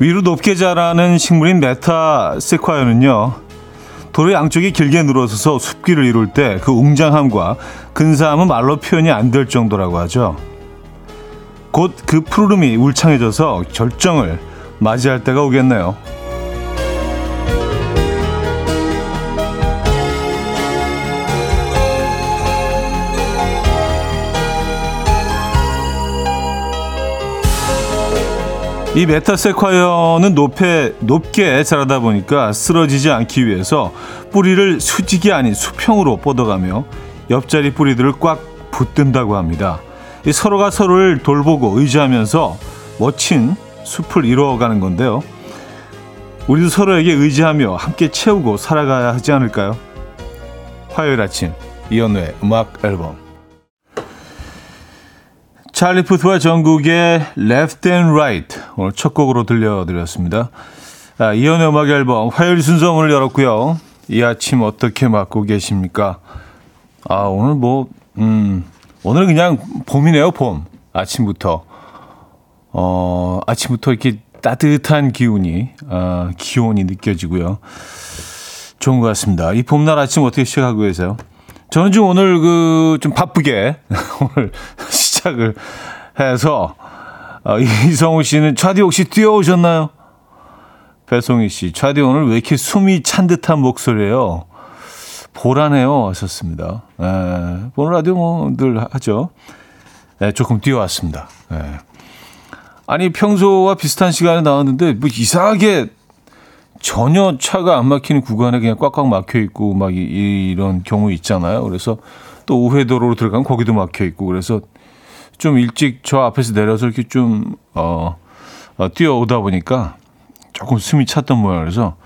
위로 높게 자라는 식물인 메타세콰이어는요. 도로 양쪽이 길게 늘어서서 숲길을 이룰 때 그 웅장함과 근사함은 말로 표현이 안 될 정도라고 하죠. 곧 그 푸르름이 울창해져서 절정을 맞이할 때가 오겠네요. 이 메타세콰이어는 높에, 높게 자라다 보니까 쓰러지지 않기 위해서 뿌리를 수직이 아닌 수평으로 뻗어가며 옆자리 뿌리들을 꽉 붙든다고 합니다. 이 서로가 서로를 돌보고 의지하면서 멋진 숲을 이루어가는 건데요. 우리도 서로에게 의지하며 함께 채우고 살아가야 하지 않을까요? 화요일 아침 이연우의 음악 앨범 찰리 푸트와 전국의 Left and Right 오늘 첫 곡으로 들려드렸습니다. 아, 이연의 음악 앨범 화요일 순서 문을 열었고요. 이 아침 어떻게 맞고 계십니까? 아 오늘 뭐 음, 오늘 그냥 봄이네요 봄 아침부터 어 아침부터 이렇게 따뜻한 기운이 어, 기온이 느껴지고요. 좋은 것 같습니다. 이 봄날 아침 어떻게 시작하고 계세요? 저는 좀 오늘 그 좀 바쁘게 오늘 시작을 해서 어, 이성우 씨는 차디 혹시 뛰어오셨나요? 배송희 씨, 차디 오늘 왜 이렇게 숨이 찬 듯한 목소리예요? 보라네요 하셨습니다. 에, 예, 보는 라디오 뭐늘 하죠. 네, 조금 뛰어왔습니다. 네. 아니 평소와 비슷한 시간에 나왔는데 뭐 이상하게 전혀 차가 안 막히는 구간에 그냥 꽉꽉 막혀 있고 막 이, 런 경우 있잖아요. 그래서 또 우회도로로 들어가면 거기도 막혀 있고 그래서 좀 일찍 저 앞에서 내려서 이렇게 좀, 어, 어 뛰어오다 보니까 조금 숨이 찼던 모양 그래서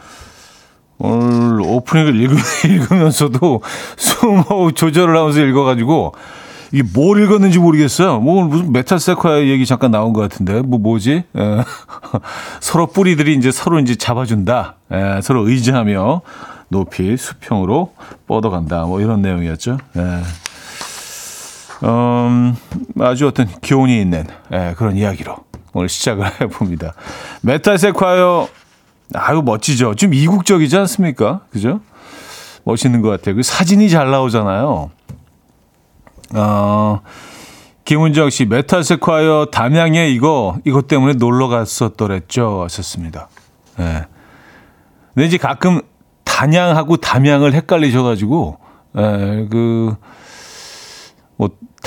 오늘 오프닝을 읽으, 면서도 숨호흡 조절을 하면서 읽어가지고 이게 뭘 읽었는지 모르겠어요. 뭐 무슨 메타세콰 얘기 잠깐 나온 것 같은데 뭐 뭐지? 에, 서로 뿌리들이 이제 서로 이제 잡아준다. 에, 서로 의지하며 높이 수평으로 뻗어간다. 뭐 이런 내용이었죠. 에. 음, 아주 어떤 교훈이 있는 예, 그런 이야기로 오늘 시작을 해봅니다. 메타세콰이어 아유 멋지죠. 좀 이국적이지 않습니까? 그죠? 멋있는 것 같아요. 그 사진이 잘 나오잖아요. 어, 김은정 씨, 메타세콰이어 담양에 이거 이것 때문에 놀러 갔었더랬죠. 하셨습니다. 예. 근데 이제 가끔 단양하고 담양을 헷갈리셔가지고 예, 그뭐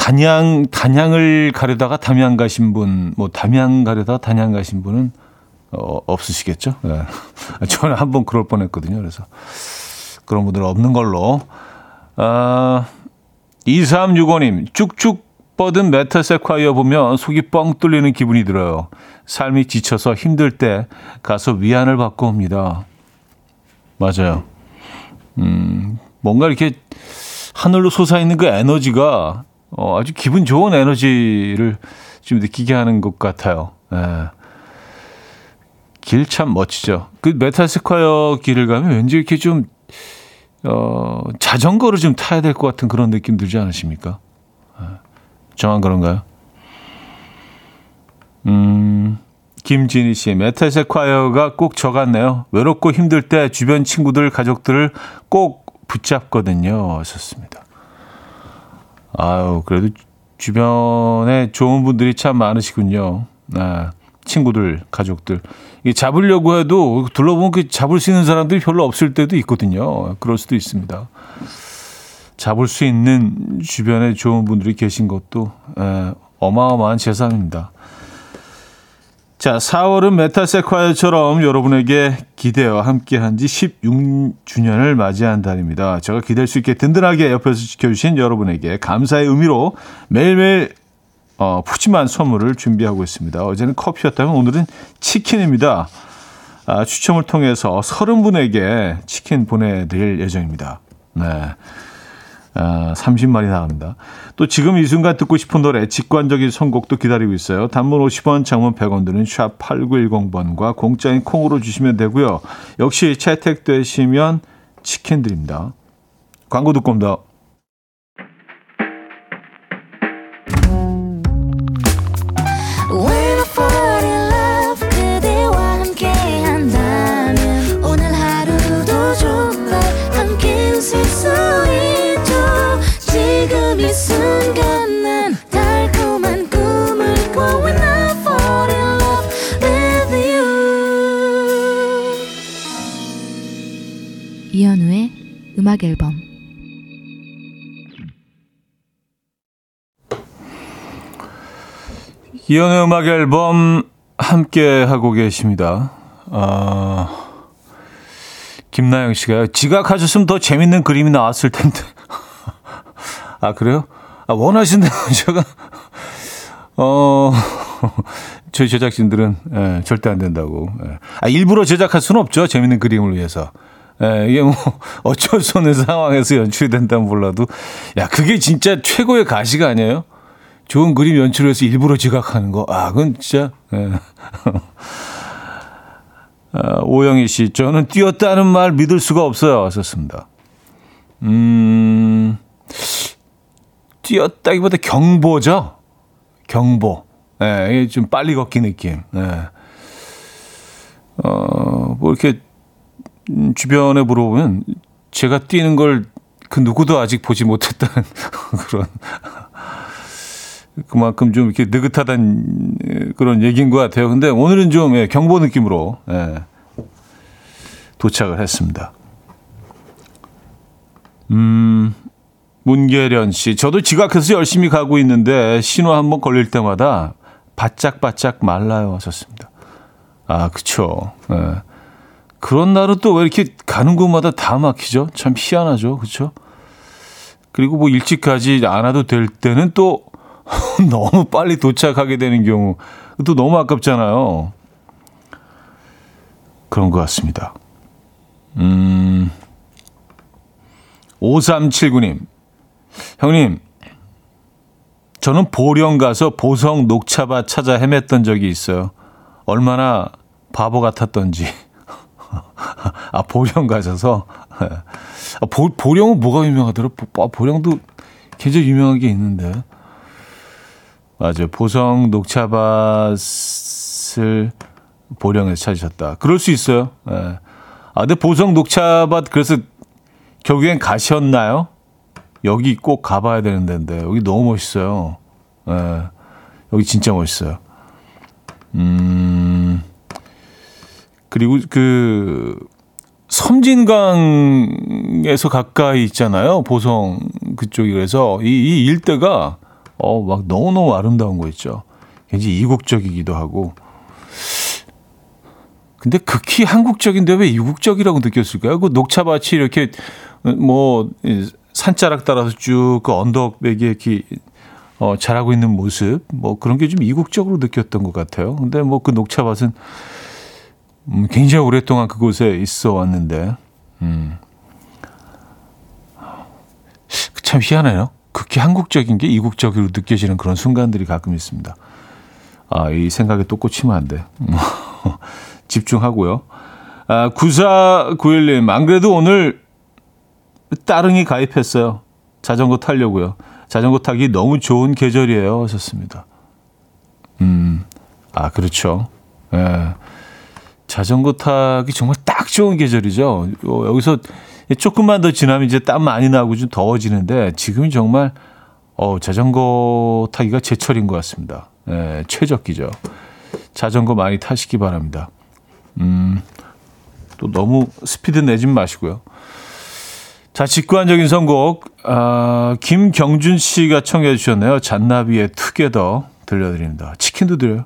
단양 단양을 가려다가 담양 가신 분, 뭐 담양 가려다가 단양 가신 분은 어, 없으시겠죠? 네. 저는 한 번 그럴 뻔했거든요. 그래서 그런 분들은 없는 걸로. 아, 2365님, 쭉쭉 뻗은 메타 세콰이어 보면 속이 뻥 뚫리는 기분이 들어요. 삶이 지쳐서 힘들 때 가서 위안을 받고 옵니다. 맞아요. 음, 뭔가 이렇게 하늘로 솟아있는 그 에너지가 어, 아주 기분 좋은 에너지를 좀 느끼게 하는 것 같아요. 예. 길참 멋지죠. 그 메타세콰이어 길을 가면 왠지 이렇게 좀, 어, 자전거를 좀 타야 될 것 같은 그런 느낌 들지 않으십니까? 예. 정한 그런가요? 음, 김진희 씨, 메탈스퀘어가 꼭 저 같네요. 외롭고 힘들 때 주변 친구들, 가족들을 꼭 붙잡거든요. 하셨습니다. 아유, 그래도 주변에 좋은 분들이 참 많으시군요. 아, 친구들, 가족들. 이 잡으려고 해도 둘러보면 그 잡을 수 있는 사람들이 별로 없을 때도 있거든요. 그럴 수도 있습니다. 잡을 수 있는 주변에 좋은 분들이 계신 것도 에, 어마어마한 재산입니다. 자, 4월은 메타세콰이어처럼 여러분에게 기대와 함께한 지 16주년을 맞이한 달입니다. 제가 기댈 수 있게 든든하게 옆에서 지켜주신 여러분에게 감사의 의미로 매일매일 어, 푸짐한 선물을 준비하고 있습니다. 어제는 커피였다면 오늘은 치킨입니다. 아, 추첨을 통해서 30분에게 치킨 보내드릴 예정입니다. 네. 아, 30만이 나갑니다. 또 지금 이 순간 듣고 싶은 노래, 직관적인 선곡도 기다리고 있어요. 단문 50원, 장문 100원 드는 샵 8910번과 공짜인 콩으로 주시면 되고요. 역시 채택되시면 치킨 드립니다. 광고 듣고 옵니다. 음악 앨범 이연의 음악 앨범 함께 하고 계십니다. 어, 김나영 씨가요. 지각하셨으면 더 재밌는 그림이 나왔을 텐데. 아, 그래요? 아, 원하신다면 제가, 어, 저희 제작진들은, 예, 절대 안 된다고. 예. 아, 일부러 제작할 수는 없죠. 재밌는 그림을 위해서. 예, 이게 뭐, 어쩔 수 없는 상황에서 연출이 된다면 몰라도. 야, 그게 진짜 최고의 가시가 아니에요? 좋은 그림 연출해서 일부러 지각하는 거. 아, 그건 진짜. 예. 아, 오영희 씨, 저는 뛰었다는 말 믿을 수가 없어요. 하셨습니다. 음, 뛰었다기보다 경보죠? 경보. 예, 좀 빨리 걷기 느낌. 예. 어, 뭐 이렇게 음, 주변에 물어보면 제가 뛰는 걸 그 누구도 아직 보지 못했다는 그런 그만큼 좀 이렇게 느긋하다는 그런 얘기인 것 같아요. 근데 오늘은 좀 예, 경보 느낌으로 예, 도착을 했습니다. 음, 문계련 씨, 저도 지각해서 열심히 가고 있는데 신호 한번 걸릴 때마다 바짝바짝 말라요 하셨습니다. 아, 그쵸. 예. 그런 날은 또 왜 이렇게 가는 곳마다 다 막히죠? 참 희한하죠. 그쵸? 그리고 뭐 일찍 가지 않아도 될 때는 또 너무 빨리 도착하게 되는 경우 또 너무 아깝잖아요. 그런 것 같습니다. 음, 5379님. 형님, 저는 보령 가서 보성 녹차밭 찾아 헤맸던 적이 있어요. 얼마나 바보 같았던지. 아, 보령 가셔서. 아, 보, 보령은 뭐가 유명하더라? 보, 아, 보령도 굉장히 유명한 게 있는데. 맞아요. 보성 녹차밭을 보령에서 찾으셨다. 그럴 수 있어요. 예. 아, 근데 보성 녹차밭 그래서 결국엔 가셨나요? 여기 꼭 가봐야 되는 데인데 여기 너무 멋있어요. 예. 여기 진짜 멋있어요. 음. 그리고 그 섬진강에서 가까이 있잖아요. 보성 그쪽이 그래서 이, 이 일대가 어, 막 너무너무 아름다운 거 있죠. 굉장히 이국적이기도 하고. 근데 극히 한국적인데 왜 이국적이라고 느꼈을까요? 그 녹차밭이 이렇게 뭐 산자락 따라서 쭉 그 언덕백에 이렇게 어, 자라고 있는 모습, 뭐 그런 게 좀 이국적으로 느꼈던 것 같아요. 근데 뭐 그 녹차밭은 음, 굉장히 오랫동안 그곳에 있어 왔는데, 음. 참 희한해요. 극히 한국적인 게 이국적으로 느껴지는 그런 순간들이 가끔 있습니다. 아, 이 생각에 또 꽂히면 안 돼. 집중하고요. 아, 9491님, 안 그래도 오늘 따릉이 가입했어요. 자전거 타려고요. 자전거 타기 너무 좋은 계절이에요. 하셨습니다. 음, 아, 그렇죠. 예. 자전거 타기 정말 딱 좋은 계절이죠. 어, 여기서 조금만 더 지나면 이제 땀 많이 나고 좀 더워지는데 지금이 정말 어, 자전거 타기가 제철인 것 같습니다. 예, 최적기죠. 자전거 많이 타시기 바랍니다. 음, 또 너무 스피드 내지 마시고요. 자, 직관적인 선곡, 아, 김경준 씨가 청해 주셨네요. 잔나비의 투게더 들려드립니다. 치킨도 드려요.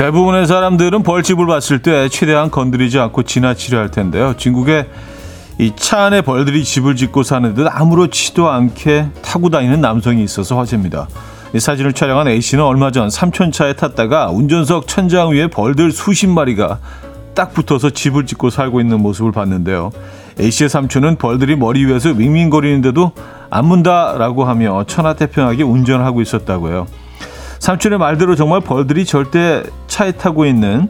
대부분의 사람들은 벌집을 봤을 때 최대한 건드리지 않고 지나치려 할 텐데요. 중국의 이 차 안에 벌들이 집을 짓고 사는 듯 아무렇지도 않게 타고 다니는 남성이 있어서 화제입니다. 이 사진을 촬영한 A씨는 얼마 전 삼촌 차에 탔다가 운전석 천장 위에 벌들 수십 마리가 딱 붙어서 집을 짓고 살고 있는 모습을 봤는데요. A씨의 삼촌은 벌들이 머리 위에서 윙윙거리는데도 안 문다라고 하며 천하태평하게 운전을 하고 있었다고요. 삼촌의 말대로 정말 벌들이 절대 차에 타고 있는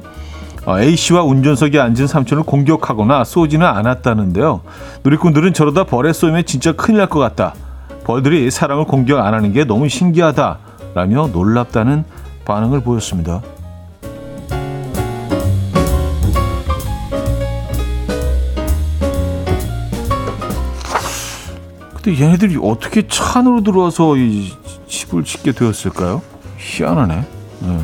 어, A씨와 운전석에 앉은 삼촌을 공격하거나 쏘지는 않았다는데요. 누리꾼들은 저러다 벌에 쏘면 진짜 큰일 날 것 같다. 벌들이 사람을 공격 안 하는 게 너무 신기하다. 라며 놀랍다는 반응을 보였습니다. 근데 얘네들이 어떻게 차 안으로 들어와서 이 집을 짓게 되었을까요? 희한하네. 네.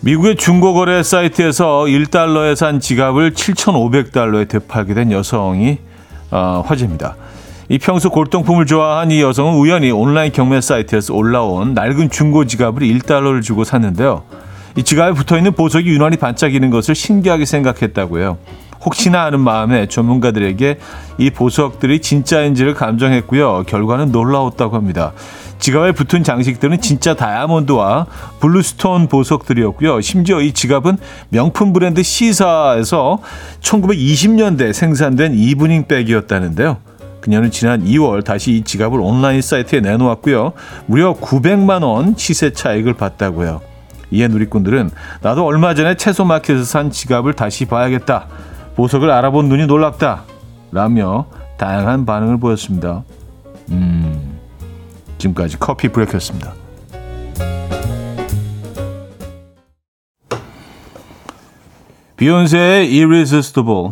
미국의 중고거래 사이트에서 1달러에 산 지갑을 7,500달러에 되팔게 된 여성이 어, 화제입니다. 이 평소 골동품을 좋아한 이 여성은 우연히 온라인 경매 사이트에서 올라온 낡은 중고 지갑을 1달러를 주고 샀는데요. 이 지갑에 붙어 있는 보석이 유난히 반짝이는 것을 신기하게 생각했다고요. 혹시나 하는 마음에 전문가들에게 이 보석들이 진짜인지를 감정했고요. 결과는 놀라웠다고 합니다. 지갑에 붙은 장식들은 진짜 다이아몬드와 블루스톤 보석들이었고요. 심지어 이 지갑은 명품 브랜드 시사에서 1920년대 생산된 이브닝 백이었다는데요. 그녀는 지난 2월 다시 이 지갑을 온라인 사이트에 내놓았고요. 무려 900만 원 시세 차익을 봤다고요. 이에 누리꾼들은 나도 얼마 전에 채소 마켓에서 산 지갑을 다시 봐야겠다. 보석을 알아본 눈이 놀랍다. 라며 다양한 반응을 보였습니다. 음, 지금까지 커피 브레이크였습니다. 비욘세의 Irresistible,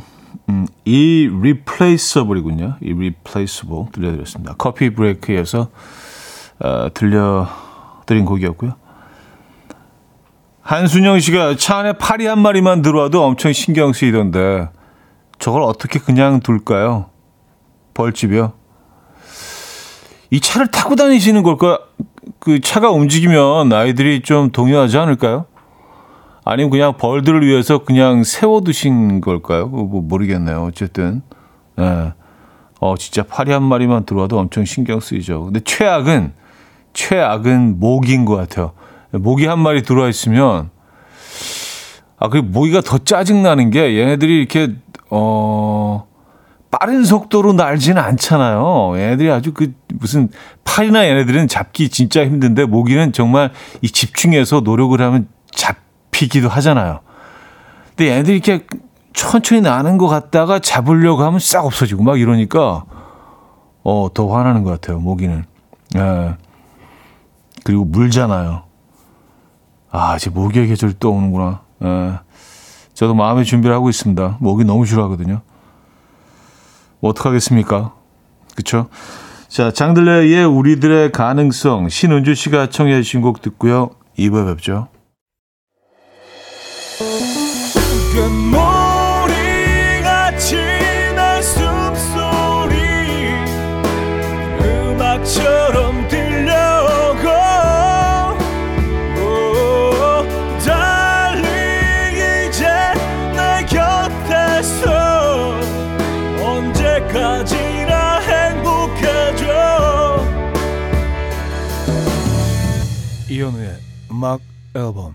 음, Irreplaceable이군요. Irreplaceable 들려드렸습니다. 커피 브레이크에서 어, 들려드린 곡이었고요. 한순영 씨가 차 안에 파리 한 마리만 들어와도 엄청 신경 쓰이던데 저걸 어떻게 그냥 둘까요? 벌집이요. 이 차를 타고 다니시는 걸까? 그 차가 움직이면 아이들이 좀 동요하지 않을까요? 아니면 그냥 벌들을 위해서 그냥 세워두신 걸까요? 뭐 모르겠네요. 어쨌든, 예. 네. 어, 진짜 파리 한 마리만 들어와도 엄청 신경 쓰이죠. 근데 최악은, 최악은 모기인 것 같아요. 모기 한 마리 들어와 있으면 아, 그 모기가 더 짜증나는 게 얘네들이 이렇게 어 빠른 속도로 날지는 않잖아요. 얘네들이 아주 그 무슨 팔이나 얘네들은 잡기 진짜 힘든데 모기는 정말 이 집중해서 노력을 하면 잡히기도 하잖아요. 근데 얘네들이 이렇게 천천히 나는 것 같다가 잡으려고 하면 싹 없어지고 막 이러니까 어, 더 화나는 것 같아요. 모기는. 예. 그리고 물잖아요. 아, 이제 모기의 계절 또 오는구나. 예. 저도 마음의 준비를 하고 있습니다. 모기 너무 싫어하거든요. 뭐 어떡하겠습니까? 그쵸? 자, 장들레의 우리들의 가능성, 신은주 씨가 청해 주신 곡 듣고요. 2부에 뵙죠. 음악 앨범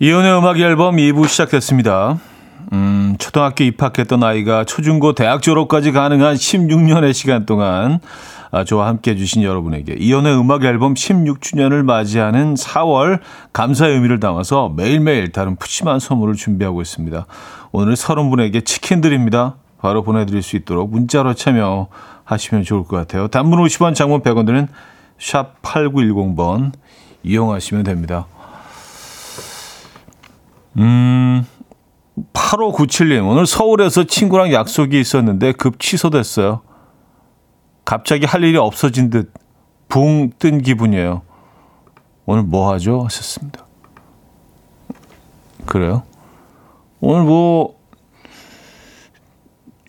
이현우의 음악 앨범 2부 시작됐습니다. 음, 초등학교 입학했던 아이가 초중고 대학 졸업까지 가능한 16년의 시간 동안 아, 저와 함께 해주신 여러분에게 이연의 음악 앨범 16주년을 맞이하는 4월 감사의 의미를 담아서 매일매일 다른 푸짐한 선물을 준비하고 있습니다. 오늘 30분에게 치킨 드립니다. 바로 보내드릴 수 있도록 문자로 참여하시면 좋을 것 같아요. 단문 50원, 장문 100원 드는 샵 8910번 이용하시면 됩니다. 음, 8597님, 오늘 서울에서 친구랑 약속이 있었는데 급 취소됐어요. 갑자기 할 일이 없어진 듯 붕 뜬 기분이에요. 오늘 뭐 하죠? 하셨습니다. 그래요? 오늘 뭐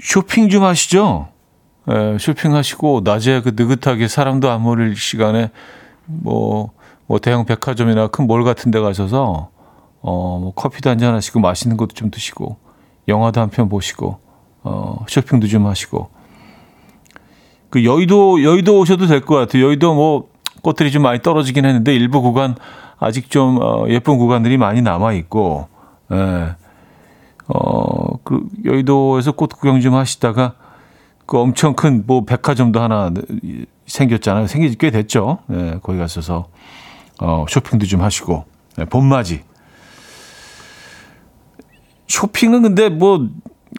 쇼핑 좀 하시죠? 예, 쇼핑하시고 낮에 그 느긋하게 사람도 안 모일 시간에 뭐, 뭐 대형 백화점이나 큰 몰 같은 데 가셔서 어, 뭐 커피도 한잔 하시고 맛있는 것도 좀 드시고 영화도 한 편 보시고 어, 쇼핑도 좀 하시고 그 여의도 여의도 오셔도 될 것 같아요. 여의도 뭐 꽃들이 좀 많이 떨어지긴 했는데 일부 구간 아직 좀 어, 예쁜 구간들이 많이 남아 있고, 예. 어, 그 여의도에서 꽃 구경 좀 하시다가 그 엄청 큰 뭐 백화점도 하나 생겼잖아요. 생긴 지 꽤 됐죠. 예, 거기 가셔서 어, 쇼핑도 좀 하시고 예, 봄맞이. 쇼핑은 근데 뭐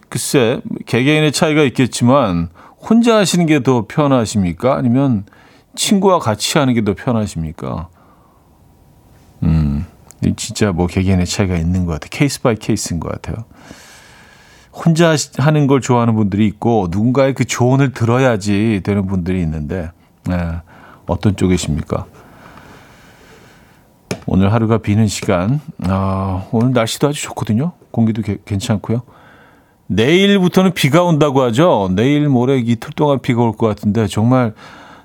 글쎄 개개인의 차이가 있겠지만 혼자 하시는 게 더 편하십니까? 아니면 친구와 같이 하는 게 더 편하십니까? 음, 진짜 뭐 개개인의 차이가 있는 것 같아요. case by case인 것 같아요. 혼자 하는 걸 좋아하는 분들이 있고 누군가의 그 조언을 들어야지 되는 분들이 있는데 네, 어떤 쪽이십니까? 오늘 하루가 비는 시간. 아, 오늘 날씨도 아주 좋거든요. 공기도 게, 괜찮고요. 내일부터는 비가 온다고 하죠. 내일 모레 이틀 동안 비가 올 것 같은데 정말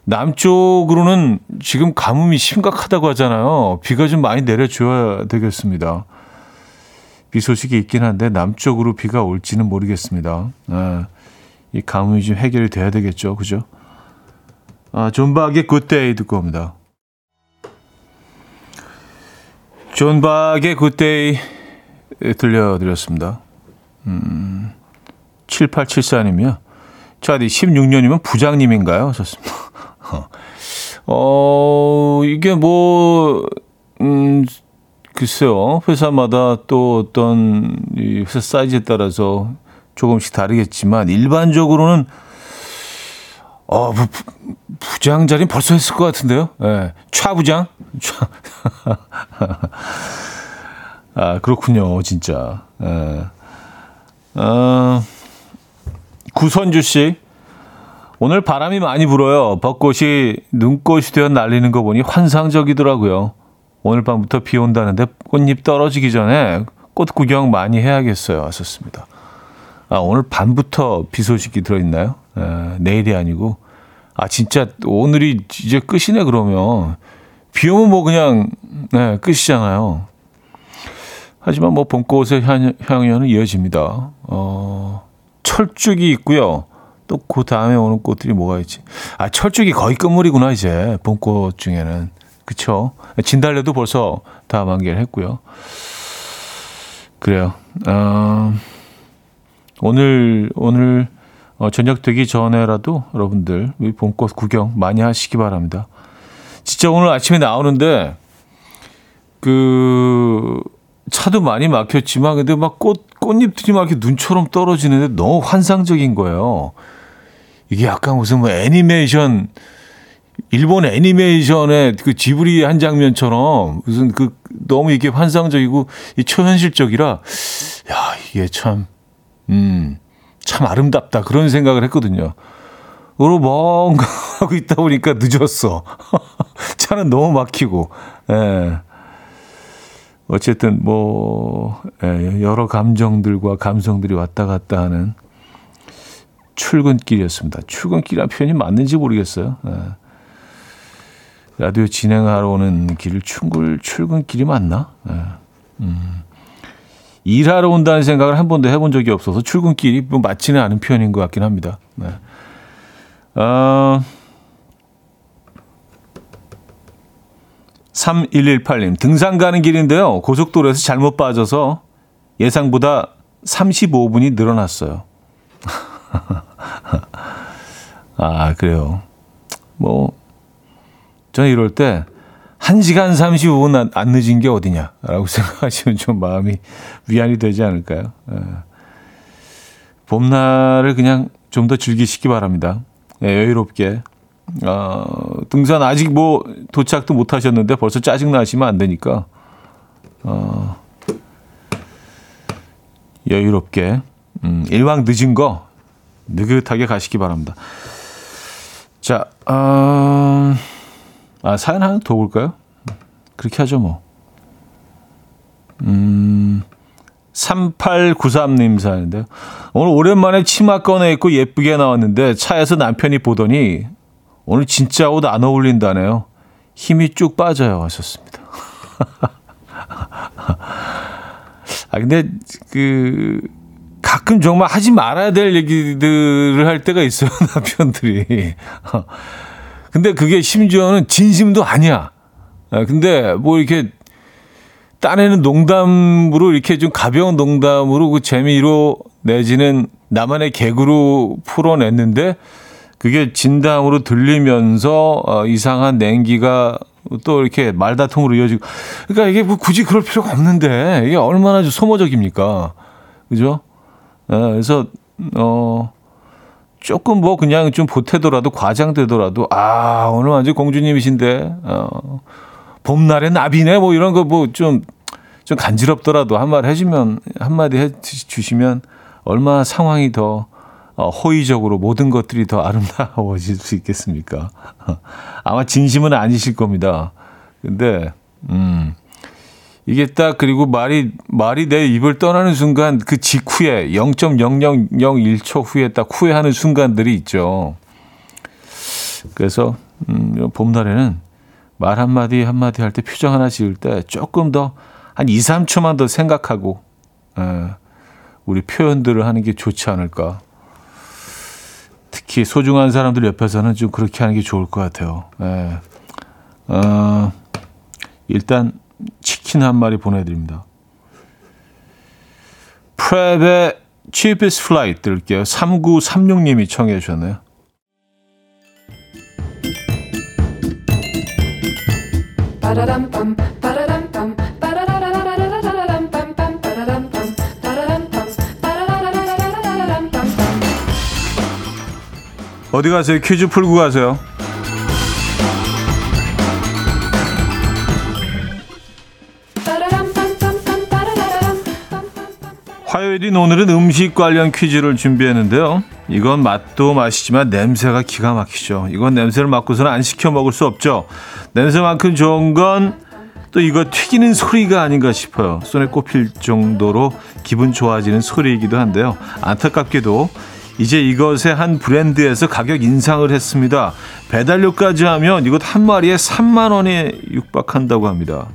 남쪽으로는 지금 가뭄이 심각하다고 하잖아요. 비가 좀 많이 내려줘야 되겠습니다. 비 소식이 있긴 한데 남쪽으로 비가 올지는 모르겠습니다. 아, 이 가뭄이 좀 해결이 돼야 되겠죠. 그죠? 아, 존박의 Good Day 듣고 옵니다. 존박의 Good Day 들려드렸습니다. 음, 7874님이요. 차디 16년이면 부장님인가요? 좋습니다. 어, 이게 뭐, 음, 글쎄요. 회사마다 또 어떤 이 회사 사이즈에 따라서 조금씩 다르겠지만 일반적으로는 어, 부, 부장 자리는 벌써 했을 것 같은데요. 예. 네. 차 부장? 차. 아, 그렇군요. 진짜. 예. 네. 어, 구선주 씨. 오늘 바람이 많이 불어요. 벚꽃이 눈꽃이 되어 날리는 거 보니 환상적이더라고요. 오늘 밤부터 비 온다는데 꽃잎 떨어지기 전에 꽃 구경 많이 해야겠어요. 왔었습니다. 아, 오늘 밤부터 비 소식이 들어있나요? 에, 내일이 아니고. 아, 진짜 오늘이 이제 끝이네, 그러면. 비 오면 뭐 그냥, 네, 끝이잖아요. 하지만 뭐 봄꽃의 향, 향연은 이어집니다. 어, 철쭉이 있고요. 또 그 다음에 오는 꽃들이 뭐가 있지? 아, 철쭉이 거의 끝물이구나, 이제. 봄꽃 중에는. 그쵸? 진달래도 벌써 다 만개를 했고요. 그래요. 어, 오늘, 오늘, 어, 저녁 되기 전에라도 여러분들, 이 봄꽃 구경 많이 하시기 바랍니다. 진짜 오늘 아침에 나오는데, 그, 차도 많이 막혔지만, 근데 막 꽃, 꽃잎들이 막 이렇게 눈처럼 떨어지는데 너무 환상적인 거예요. 이게 약간 무슨 뭐 애니메이션, 일본 애니메이션의 그 지브리 한 장면처럼 무슨 그 너무 이게 환상적이고 이 초현실적이라 야 이게 참 음, 참 아름답다 그런 생각을 했거든요. 그리고 뭔가 하고 있다 보니까 늦었어. 차는 너무 막히고. 예. 어쨌든 뭐 예, 여러 감정들과 감성들이 왔다 갔다 하는 출근길이었습니다. 출근길이라는 표현이 맞는지 모르겠어요. 예. 라디오 진행하러 오는 길을 출근, 출근길이 맞나? 네. 음. 일하러 온다는 생각을 한 번도 해본 적이 없어서 출근길이 뭐 맞지는 않은 표현인 것 같긴 합니다. 네. 어, 3118님, 등산 가는 길인데요. 고속도로에서 잘못 빠져서 예상보다 35분이 늘어났어요. 아, 그래요. 뭐, 저는 이럴 때 1시간 35분 안, 안 늦은 게 어디냐라고 생각하시면 좀 마음이 위안이 되지 않을까요? 예. 봄날을 그냥 좀 더 즐기시기 바랍니다. 예, 여유롭게. 어, 등산 아직 뭐 도착도 못 하셨는데 벌써 짜증 나시면 안 되니까. 어, 여유롭게. 음, 일왕 늦은 거 느긋하게 가시기 바랍니다. 자, 어, 아, 사연 하나 더 볼까요? 그렇게 하죠, 뭐. 음, 3893님 사연인데요. 오늘 오랜만에 치마 꺼내 입고 예쁘게 나왔는데 차에서 남편이 보더니 오늘 진짜 옷 안 어울린다네요. 힘이 쭉 빠져요. 하셨습니다. 아, 근데 그, 가끔 정말 하지 말아야 될 얘기들을 할 때가 있어요. 남편들이. 근데 그게 심지어는 진심도 아니야. 아, 근데 뭐 이렇게 딴에는 농담으로 이렇게 좀 가벼운 농담으로 그 재미로 내지는 나만의 개그로 풀어냈는데 그게 진담으로 들리면서 어, 이상한 냉기가 또 이렇게 말다툼으로 이어지고. 그러니까 이게 뭐 굳이 그럴 필요가 없는데 이게 얼마나 좀 소모적입니까? 그죠? 네, 그래서 어 조금 뭐 그냥 좀 보태더라도 과장되더라도 아 오늘 완전 공주님이신데 어 봄날의 나비네 뭐 이런 거 뭐 좀 좀 간지럽더라도 한 말 해주면 한마디 해 주시면 얼마나 상황이 더 어, 호의적으로 모든 것들이 더 아름다워질 수 있겠습니까? 아마 진심은 아니실 겁니다. 근데, 음, 이게 딱 그리고 말이, 말이 내 입을 떠나는 순간 그 직후에 0.0001초 후에 딱 후회하는 순간들이 있죠. 그래서, 음, 봄날에는 말 한마디 한마디 할 때 표정 하나 지을 때 조금 더 한 2, 3초만 더 생각하고, 에, 우리 표현들을 하는 게 좋지 않을까. 특히 소중한 사람들 옆에서는 좀 그렇게 하는 게 좋을 것 같아요. 예. 어, 일단 치킨 한 마리 보내드립니다. 프랩의 Cheapest Flight 들을게요. 3936님이 청해 주셨네요. 어디 가세요? 퀴즈 풀고 가세요. 화요일인 오늘은 음식 관련 퀴즈를 준비했는데요. 이건 맛도 맛이지만 냄새가 기가 막히죠. 이건 냄새를 맡고서는 안 시켜 먹을 수 없죠. 냄새만큼 좋은 건 또 이거 튀기는 소리가 아닌가 싶어요. 손에 꼽힐 정도로 기분 좋아지는 소리이기도 한데요. 안타깝게도 이제 이것의 한 브랜드에서 가격 인상을 했습니다. 배달료까지 하면 이것 한 마리에 3만 원에 육박한다고 합니다.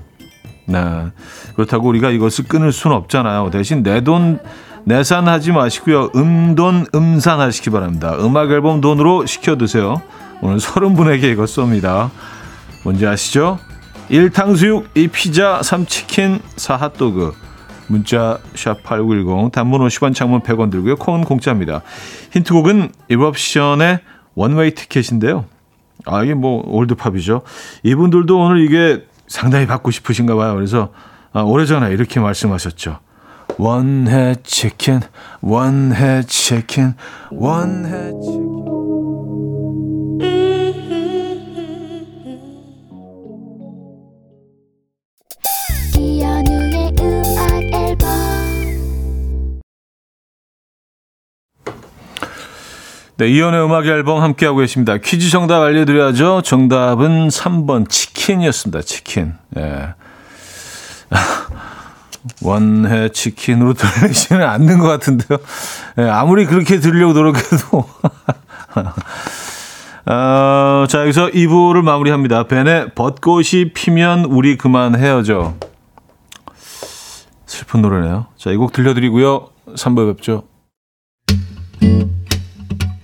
네. 그렇다고 우리가 이것을 끊을 수는 없잖아요. 대신 내 돈 내산하지 마시고요. 음돈 음산하시기 바랍니다. 음악 앨범 돈으로 시켜 드세요. 오늘 서른 분에게 이거 쏩니다. 뭔지 아시죠? 1탕수육, 2피자, 3치킨, 4핫도그. 문자 샵8910 단문 50원 장문 100원 들고요. 콩은 공짜입니다. 힌트곡은 이럽션의 원웨이 티켓인데요. 아 이게 뭐 올드팝이죠. 이분들도 오늘 이게 상당히 받고 싶으신가 봐요. 그래서 아, 오래전에 이렇게 말씀하셨죠. 원해 치킨, 원해 치킨, 원해 치킨. 네, 이연의 음악 앨범 함께하고 계십니다. 퀴즈 정답 알려드려야죠. 정답은 3번 치킨이었습니다. 치킨. 예. 원해 치킨으로 들리지는 않는 것 같은데요. 예, 아무리 그렇게 들으려고 노력해도. 어, 자, 여기서 2부를 마무리합니다. 벤의 벚꽃이 피면 우리 그만 헤어져. 슬픈 노래네요. 자, 이 곡 들려드리고요. 3부에 뵙죠.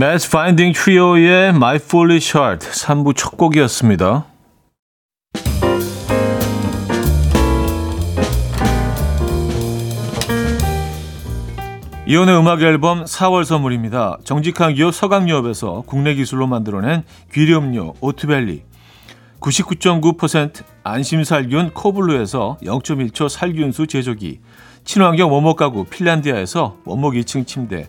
Mass Finding Trio의 My Foolish Heart 3부 첫 곡이었습니다. 이혼의 음악 앨범 4월 선물입니다. 정직한 기업 서강유업에서 국내 기술로 만들어낸 귀리음료 오트벨리 99.9% 안심살균 코블루에서 0.1초 살균수 제조기 친환경 원목 가구 핀란디아에서 원목 2층 침대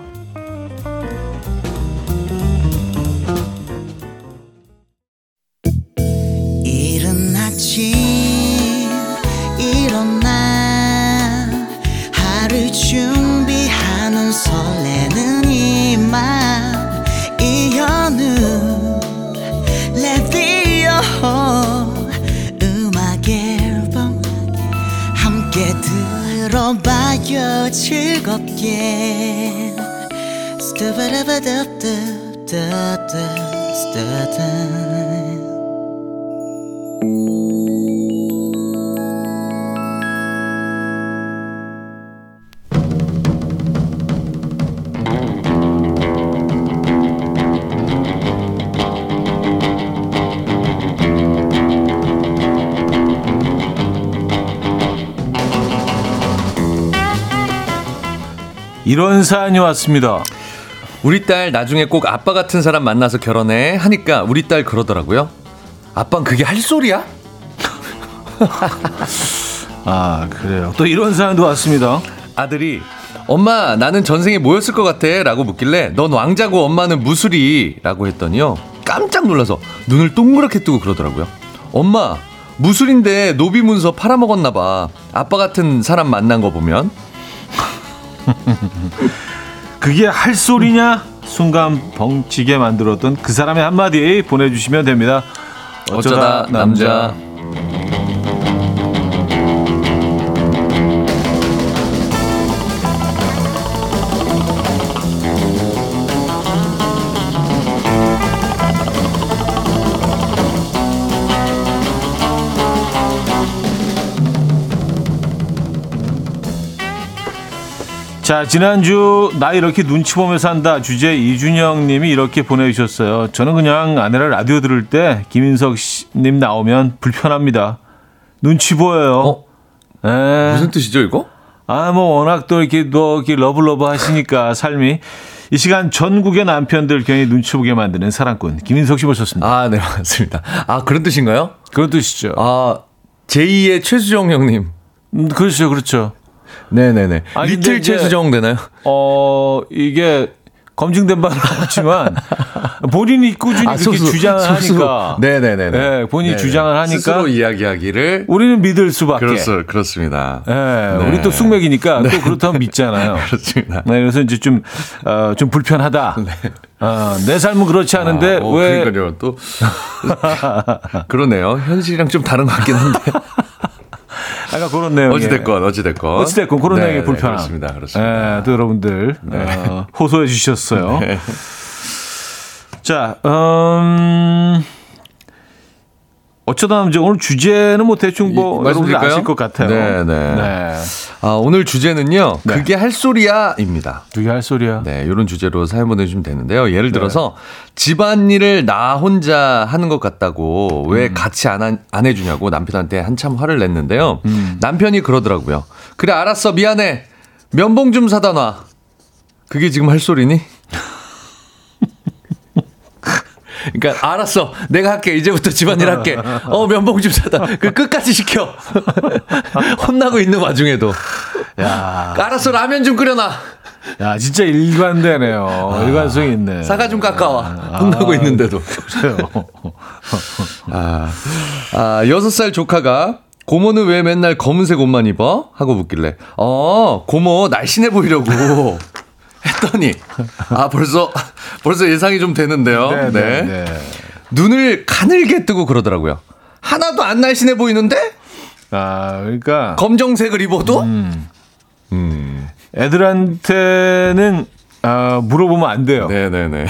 이런 사연이 왔습니다. 우리 딸 나중에 꼭 아빠 같은 사람 만나서 결혼해 하니까 우리 딸 그러더라고요. 아빠는 그게 할 소리야? 아 그래요. 또 이런 사연도 왔습니다. 아들이 엄마 나는 전생에 뭐였을 것 같아 라고 묻길래 넌 왕자고 엄마는 무술이 라고 했더니요 깜짝 놀라서 눈을 동그랗게 뜨고 그러더라고요 엄마 무술인데 노비 문서 팔아먹었나 봐 아빠 같은 사람 만난 거 보면 그게 할 소리냐? 순간 벙치게 만들었던 그 사람의 한마디 보내주시면 됩니다. 어쩌다 남자 자, 지난주 나 이렇게 눈치 보며 산다 주제 이준영 님이 이렇게 보내주셨어요. 저는 그냥 아내랑 라디오 들을 때 김인석 씨- 님 나오면 불편합니다. 눈치 보여요. 어? 에. 무슨 뜻이죠 이거? 아, 뭐 워낙 또 이렇게 너 이렇게 love love 하시니까 삶이 이 시간 전국의 남편들 괜히 눈치 보게 만드는 사랑꾼 김인석 씨 모셨습니다. 아 네 맞습니다 아 그런 뜻인가요? 그런 뜻이죠. 아 제2의 최수종 형님 음, 그렇죠, 그렇죠. 네네네 근데 리틀 최수정 되나요? 어 이게 검증된 바는 없지만 본인이 꾸준히 아, 그렇게 주장을. 하니까 네네네네. 네, 본인이 네네. 주장을 하니까 스스로 이야기하기를 우리는 믿을 수밖에. 그렇소, 그렇습니다. 예, 네. 우리 또 숙맥이니까 또 그렇다면 믿잖아요. 그렇습니다. 네, 그래서 이제 좀, 어, 좀 불편하다. 어, 내 삶은 그렇지 않은데 아, 어, 왜 그러니까요. 또 그러네요. 현실이랑 좀 다른 것 같긴 한데. 아까 그런 내용 어찌됐건 어찌됐건 어찌됐건 그런 네, 내용의 네, 불편함. 그렇습니다. 그렇습니다. 예, 또 여러분들 어, 호소해 주셨어요. 네. 자, 음, 어쩌다 남자 오늘 주제는 뭐 대충 뭐 이- 여러분들 말씀드릴까요? 아실 것 같아요. 네, 네. 네. 아, 오늘 주제는요. 네. 그게 할 소리야입니다. 그게 할 소리야. 네, 이런 주제로 사연 보내주시면 되는데요. 예를 들어서 집안일을 나 혼자 하는 것 같다고 왜 음. 같이 안, 한- 안 해주냐고 남편한테 한참 화를 냈는데요. 음. 남편이 그러더라고요. 그래, 알았어. 미안해. 면봉 좀 사다 놔. 그게 지금 할 소리니? 그러니까 알았어. 내가 할게. 이제부터 집안일 할게. 어 면봉 좀 사다. 그 끝까지 시켜. 혼나고 있는 와중에도. 야, 알았어. 라면 좀 끓여놔. 야, 진짜 일관되네요. 일관성이 있네. 사과 좀 깎아와. 혼나고 있는데도. 그래요. 아, 여섯 살 조카가 고모는 왜 맨날 검은색 옷만 입어? 하고 묻길래, 어, 고모 날씬해 보이려고 했더니, 아, 벌써, 벌써 예상이 좀 되는데요. 네, 네. 네, 네. 눈을 가늘게 뜨고 그러더라고요. 하나도 안 날씬해 보이는데? 아, 그러니까 검정색을 입어도 애들한테는 아, 물어보면 안 돼요. 네 네 네.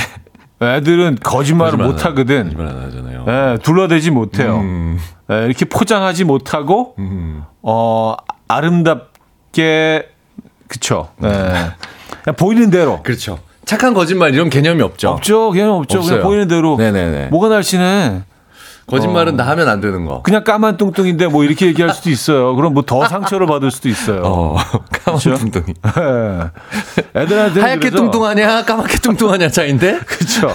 애들은 거짓말을 거짓말 못 하거든. 거짓말 안 하잖아요. 예, 둘러대지 못해요. 음. 예, 이렇게 포장하지 못하고 어 아름답게 그쵸. 예. 그냥 보이는 대로. 그렇죠. 착한 거짓말 이런 개념이 없죠. 없죠. 그냥 없죠. 없어요. 그냥 보이는 대로. 네네네. 뭐가 날씬해. 거짓말은 다 하면 안 되는 거. 그냥 까만 뚱뚱인데 뭐 이렇게 얘기할 수도 있어요. 그럼 뭐 더 상처를 받을 수도 있어요. 어, 까만 그렇죠? 뚱뚱이. 예. 애들한테 하얗게 뚱뚱하냐, 까맣게 뚱뚱하냐 차인데? 그렇죠.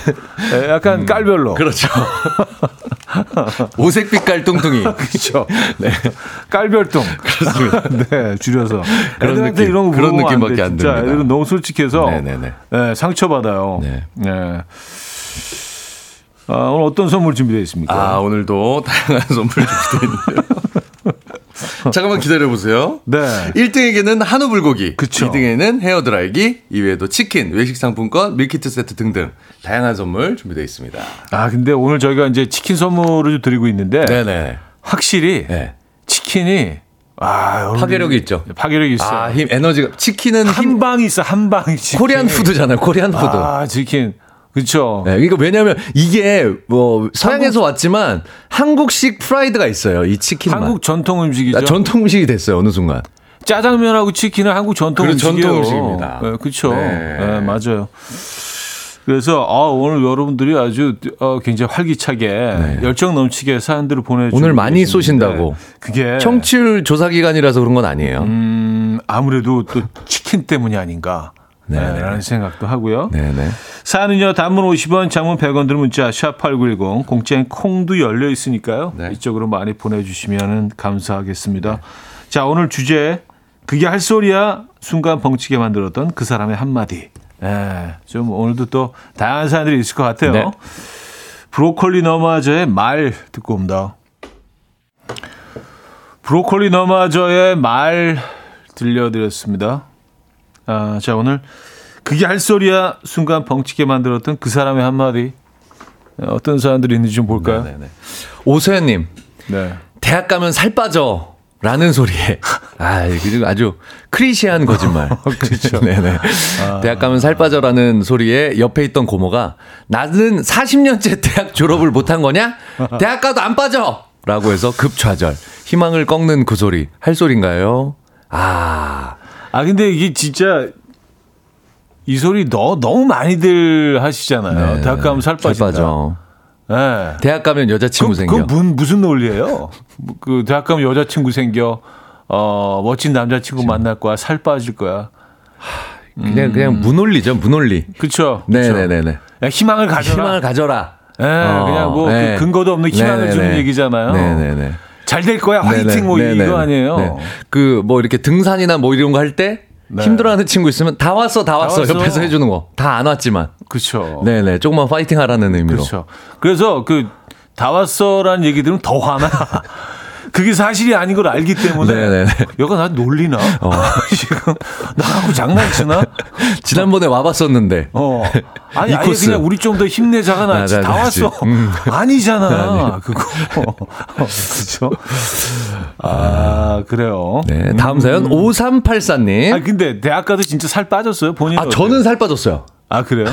예, 약간 깔별로. 그렇죠. 오색 빛깔 뚱뚱이. 그렇죠. 네. 깔별동. 그렇습니다. 네, 줄여서. 그런 애들한테 느낌, 이런 거 그런 느낌밖에 돼, 안 진짜. 듭니다. 애들은 너무 솔직해서 네네네. 네, 상처 받아요. 네. 네. 아, 오늘 어떤 선물 준비되어 있습니까? 아, 오늘도 다양한 선물 준비되어 있는데요. 잠깐만 기다려보세요. 네. 1등에게는 한우 불고기, 그쵸. 2등에는 헤어드라이기, 이외에도 치킨, 외식 상품권, 밀키트 세트 등등 다양한 선물 준비되어 있습니다. 아, 근데 오늘 저희가 이제 치킨 선물을 좀 드리고 있는데 네네. 확실히 네. 치킨이 아, 파괴력이 있죠. 파괴력이 있어요. 아, 힘, 에너지가. 치킨은 힘, 한 방이 있어, 한 방이 치킨. Korean food잖아요, Korean food. 아, 치킨. 그렇죠. 네, 그러니까 왜냐면 이게 뭐 서양에서 왔지만 한국식 프라이드가 있어요. 이 치킨만. 한국 전통 음식이죠. 아, 전통 음식이 됐어요 어느 순간. 짜장면하고 치킨은 한국 전통 그래, 음식입니다. 네, 그렇죠. 네. 네, 맞아요. 그래서 아, 오늘 여러분들이 아주 어, 굉장히 활기차게 열정 넘치게 사연들을 보내주고 네. 오늘 많이 쏘신다고. 그게 청취율 조사 기간이라서 그런 건 아니에요. 음, 아무래도 또 치킨 때문이 아닌가. 네, 네, 네. 라는 생각도 하고요. 네네. 사연은요, 단문 50원, 장문 100원 들은 문자, 샵8910, 공짜인 콩도 열려 있으니까요. 네. 이쪽으로 많이 보내 주시면 감사하겠습니다. 자, 오늘 주제, 그게 할 소리야, 순간 벙치게 만들었던 그 사람의 한마디. 예, 좀 오늘도 또 다양한 사연들이 있을 것 같아요. 네. 브로콜리 너마저의 말 듣고 옵니다. 브로콜리 너마저의 말 들려드렸습니다. 아, 자, 오늘 그게 할 소리야 순간 벙치게 만들었던 그 사람의 한마디. 어떤 사람들이 있는지 좀 볼까요? 네. 네네. 오소연님, 대학 가면 살 빠져. 라는 소리에. 아, 이거 아주 크리시한 거짓말. 그렇죠. 네네. 대학 가면 살 빠져라는 소리에 옆에 있던 고모가 나는 40년째 대학 졸업을 못한 거냐? 대학 가도 안 빠져! 라고 해서 급좌절. 희망을 꺾는 그 소리. 할 소린가요? 아, 아, 근데 이게 진짜 이 소리 너, 너무 많이들 하시잖아요. 네, 대학 가면 살 살. 빠져. 네. 대학 가면 여자친구 그, 생겨. 문, 무슨 논리예요? 그 대학 가면 여자친구 생겨. 어, 멋진 남자친구 만날 거야. 살 빠질 거야. 그냥, 그냥 무논리죠, 무논리. 그렇죠. 네 네 네 네. 희망을 가져라. 희망을 가져라. 예, 어, 그냥 뭐 네. 그 근거도 없는 희망을 네네네. 주는 얘기잖아요. 네 네 네. 잘 될 거야. 화이팅 네네. 뭐 네네. 이거 아니에요. 네. 그뭐 이렇게 등산이나 뭐 이런 거 할때 네. 힘들어하는 친구 있으면 다 왔어, 다 왔어. 왔어. 옆에서 해주는 거. 다 안 왔지만. 그렇죠. 네네. 조금만 파이팅 하라는 의미로. 그렇죠. 그래서 그 다 왔어라는 얘기들은 더 화나. 그게 사실이 아닌 걸 알기 때문에 네네네. 여가 나 놀리나? 어. 지금 나하고 장난치나? 지난번에 와봤었는데. 어. 아니 이 아예 코스. 그냥 우리 좀 더 힘내자가 낫지. 맞아, 다 맞지. 왔어. 음. 아니잖아. 그거. 그렇죠. 아 그래요. 네. 다음 사연 5384님. 아 근데 대학 가도 진짜 살 빠졌어요 본인? 아, 저는 살 빠졌어요. 아 그래요?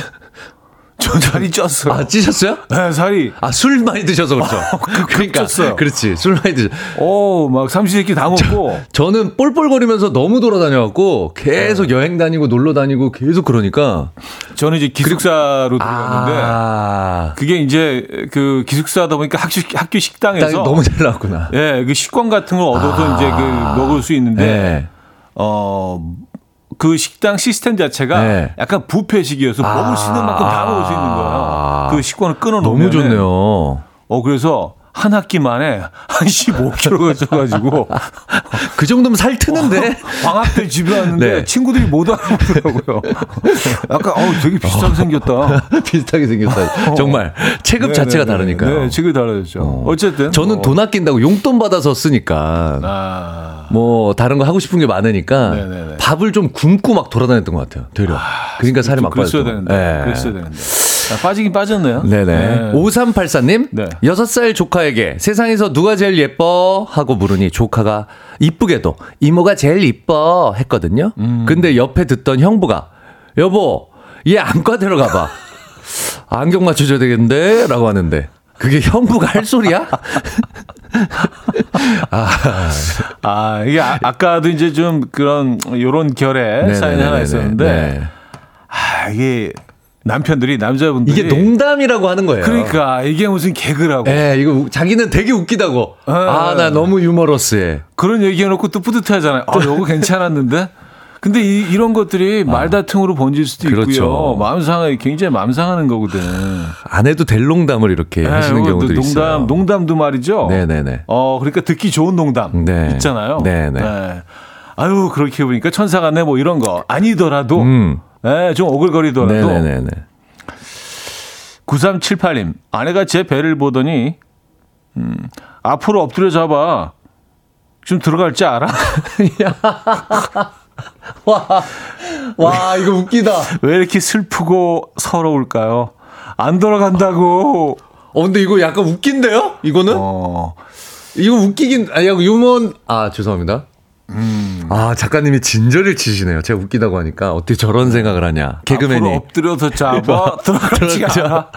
전 살이 쪘어요. 아, 찌셨어요? 네, 살이 아, 술 많이 드셔서 그렇죠. 그러니까. 쪘어요. 그렇지. 술 많이 드셔. 오 막 삼시세끼 다 먹고 저는 볼볼거리면서 너무 돌아다녀갖고 계속 네. 여행 다니고 놀러 다니고 계속 그러니까. 저는 이제 기숙사로 들어갔는데 아. 그게 이제 그 기숙사다 보니까 학교 학교 식당에서 너무 잘 나왔구나. 예, 그 식권 같은 걸 얻어서 아. 이제 그 먹을 수 있는데 네. 어. 그 식당 시스템 자체가 네. 약간 부페식이어서 먹을 수 있는 만큼 다 먹을 수 있는 거예요. 그 식권을 끊어 놓으면 너무 좋네요. 어 그래서 한 학기 만에 한 15kg가 쪄가지고 그 정도면 살 트는데. 방학 때 집에 왔는데 네. 친구들이 못 알아보더라고요. 약간 어 되게 비슷하게 생겼다. 비슷하게 생겼다. 정말 체급 네, 자체가 네, 네. 다르니까요. 네, 체급이 다르죠. 어. 쨌든 저는 돈 아낀다고 용돈 받아서 쓰니까 아, 뭐 다른 거 하고 싶은 게 많으니까 네, 네, 네. 밥을 좀 굶고 막 돌아다녔던 것 같아요. 되려. 그러니까 살이 막 그랬어야 빠졌죠. 되는데. 네. 그랬어야 되는데. 아, 빠지긴 빠졌네요. 네네. 5384님, 네. 6살 조카에게 세상에서 누가 제일 예뻐? 하고 물으니 조카가 이쁘게도 이모가 제일 이뻐 했거든요. 음. 근데 옆에 듣던 형부가 여보, 얘 안과 데려가봐. 안경 맞춰줘야 되겠는데? 라고 하는데. 그게 형부가 할 소리야? 아, 이게 아, 아까도 이제 좀 그런 요런 결의 사연이 하나. 있었는데 네. 아, 이게 남편들이 남자분들이 이게 농담이라고 하는 거예요. 그러니까 이게 무슨 개그라고 예, 이거 우- 자기는 되게 웃기다고. 네. 아, 나 너무 유머러스해. 그런 얘기해놓고 또 뿌듯하잖아요. 아, 요거 괜찮았는데. 근데 이, 런 것들이 말다툼으로 번질 수도 아. 그렇죠. 있고요. 마음 상하 굉장히 마음 상하는 거거든. 안 해도 될 농담을 이렇게 하시는 네, 경우들이 농담, 있어요. 농담도 말이죠. 네네네. 어, 그러니까 듣기 좋은 농담 네. 있잖아요. 네네. 아유, 그렇게 보니까 천사 같네 뭐 이런 거 아니더라도 음. 네, 좀 오글거리더라도 네네네네. 9378님 아내가 제 배를 보더니 음, 앞으로 엎드려 잡아 좀 들어갈지 알아? 와, 와, 이거 웃기다. 왜 이렇게 슬프고 서러울까요? 안 돌아간다고. 어, 근데 이거 약간 웃긴데요? 이거는? 어, 이거 웃기긴, 아, 약 유머, 아, 죄송합니다. 음. 아, 작가님이 진저를 치시네요. 제가 웃기다고 하니까 어떻게 저런 생각을 하냐. 앞으로 개그맨이. 엎드려서 잡아 들어갈지 들어갈지 않아.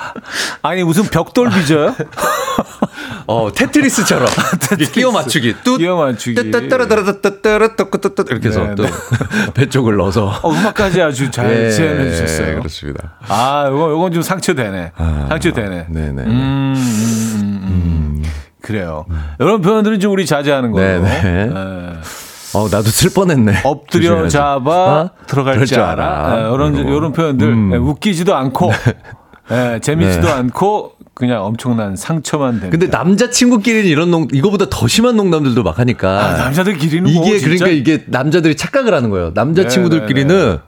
아니 무슨 벽돌 빚어요? 어, 테트리스처럼. 이렇게 끼워 맞추기. 뚝. 끼워 맞추기. 따따따라따따따따따따따 이렇게 해서 네, 또 네. 배 쪽을 넣어서. 어, 음악까지 아주 잘 예, 재현해 주셨어요. 그렇습니다. 아, 이거 이건 좀 상처되네. 상처되네. 네네. 음, 음, 음, 음. 그래요. 이런 표현들은 좀 우리 자제하는 거예요. 네네. 어, 나도 쓸 뻔했네. 엎드려. 잡아 어? 들어갈 줄 알아. 예, 이런 이런 표현들 음. 예, 웃기지도 않고 예, 재밌지도 네. 않고 그냥 엄청난 상처만 됩니다. 근데 남자친구끼리는 이런 농, 이거보다 더 심한 농담들도 막 하니까. 아, 남자들끼리는 뭐 이게 진짜 그러니까 이게 남자들이 착각을 하는 거예요. 네, 남자친구들끼리는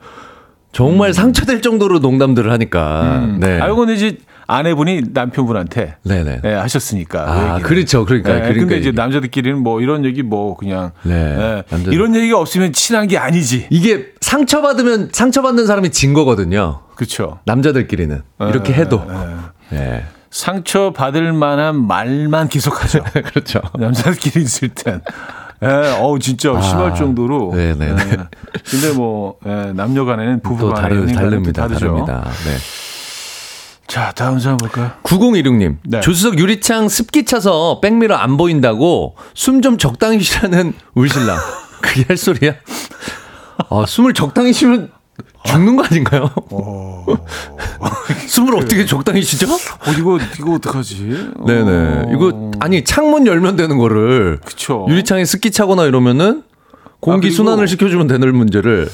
정말 상처될 정도로 농담들을 하니까. 네. 아, 이거는 이제 아내분이 남편분한테 네네. 예, 하셨으니까. 그 아, 얘기를. 그렇죠. 그러니까. 예, 그러니까 근데 이제 남자들끼리는 뭐 이런 얘기 뭐 그냥 네, 예, 남자들- 이런 얘기가 없으면 친한 게 아니지. 이게 상처 받으면, 상처 받는 사람이 진 거거든요. 그렇죠. 남자들끼리는. 이렇게 예, 해도. 예. 네. 상처 받을 만한 말만 계속하죠. 그렇죠. 남자들끼리 있을 땐. 예, 어우, 진짜 심할 정도로. 아, 네네네. 예. 근데 뭐, 예, 남녀 간에는 부부 또 간에 다르, 다릅니다. 다르죠. 다릅니다. 네. 자, 다음 사람 볼까요? 9016님. 네. 조수석 유리창 습기 차서 백미러 안 보인다고 숨 좀 적당히 쉬라는 울신랑. 그게 할 소리야? 아, 숨을 적당히 쉬면 죽는 거 아닌가요? 숨을 어떻게 적당히 쉬죠? 어, 이거, 이거 어떡하지? 네네. 이거, 아니, 창문 열면 되는 거를. 그쵸. 유리창에 습기 차거나 이러면은 공기 아, 그리고- 순환을 시켜주면 되는 문제를.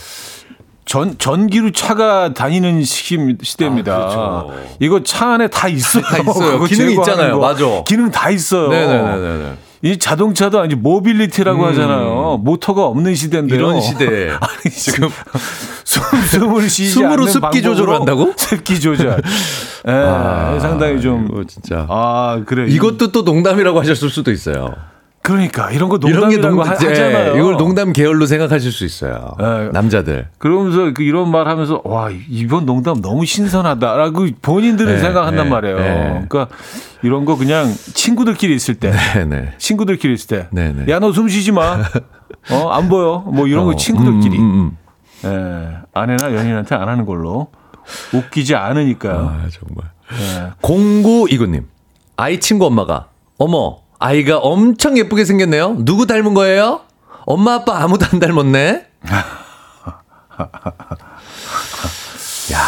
전, 전기로 차가 다니는 시, 시대입니다. 아, 그렇죠. 이거 차 안에 다 있어요. 다 있어요. 기능이 제거하는 있잖아요. 거. 맞아. 기능 다 있어요. 네네네네. 이 자동차도 아니 모빌리티라고 하잖아요. 모터가 없는 시대인데요. 음. 이런 시대에. 아니, 지금 숨, 숨을 쉬지 숨으로 습기 조절을 한다고? 습기 조절. 예, 아, 상당히 좀. 이거 진짜. 아, 그래. 이것도 또 농담이라고 하셨을 수도 있어요. 그러니까 이런 거 이런 게 농담이라고 농, 하- 예, 하잖아요. 이걸 농담 계열로 생각하실 수 있어요. 예. 남자들. 그러면서 그 이런 말 하면서 와 이번 농담 너무 신선하다라고 본인들은 네, 생각한단 네, 말이에요. 네. 그러니까 이런 거 그냥 친구들끼리 있을 때, 네네. 친구들끼리 있을 때, 네, 네. 야너 숨 쉬지 마, 어 안 보여, 뭐 이런 거 어, 친구들끼리, 음, 음, 음. 예, 아내나 연인한테 안 하는 걸로 웃기지 않으니까요. 아, 정말. 예. 공구 이구님. 아이 친구 엄마가 어머 아이가 엄청 예쁘게 생겼네요. 누구 닮은 거예요? 엄마 아빠 아무도 안 닮았네. 야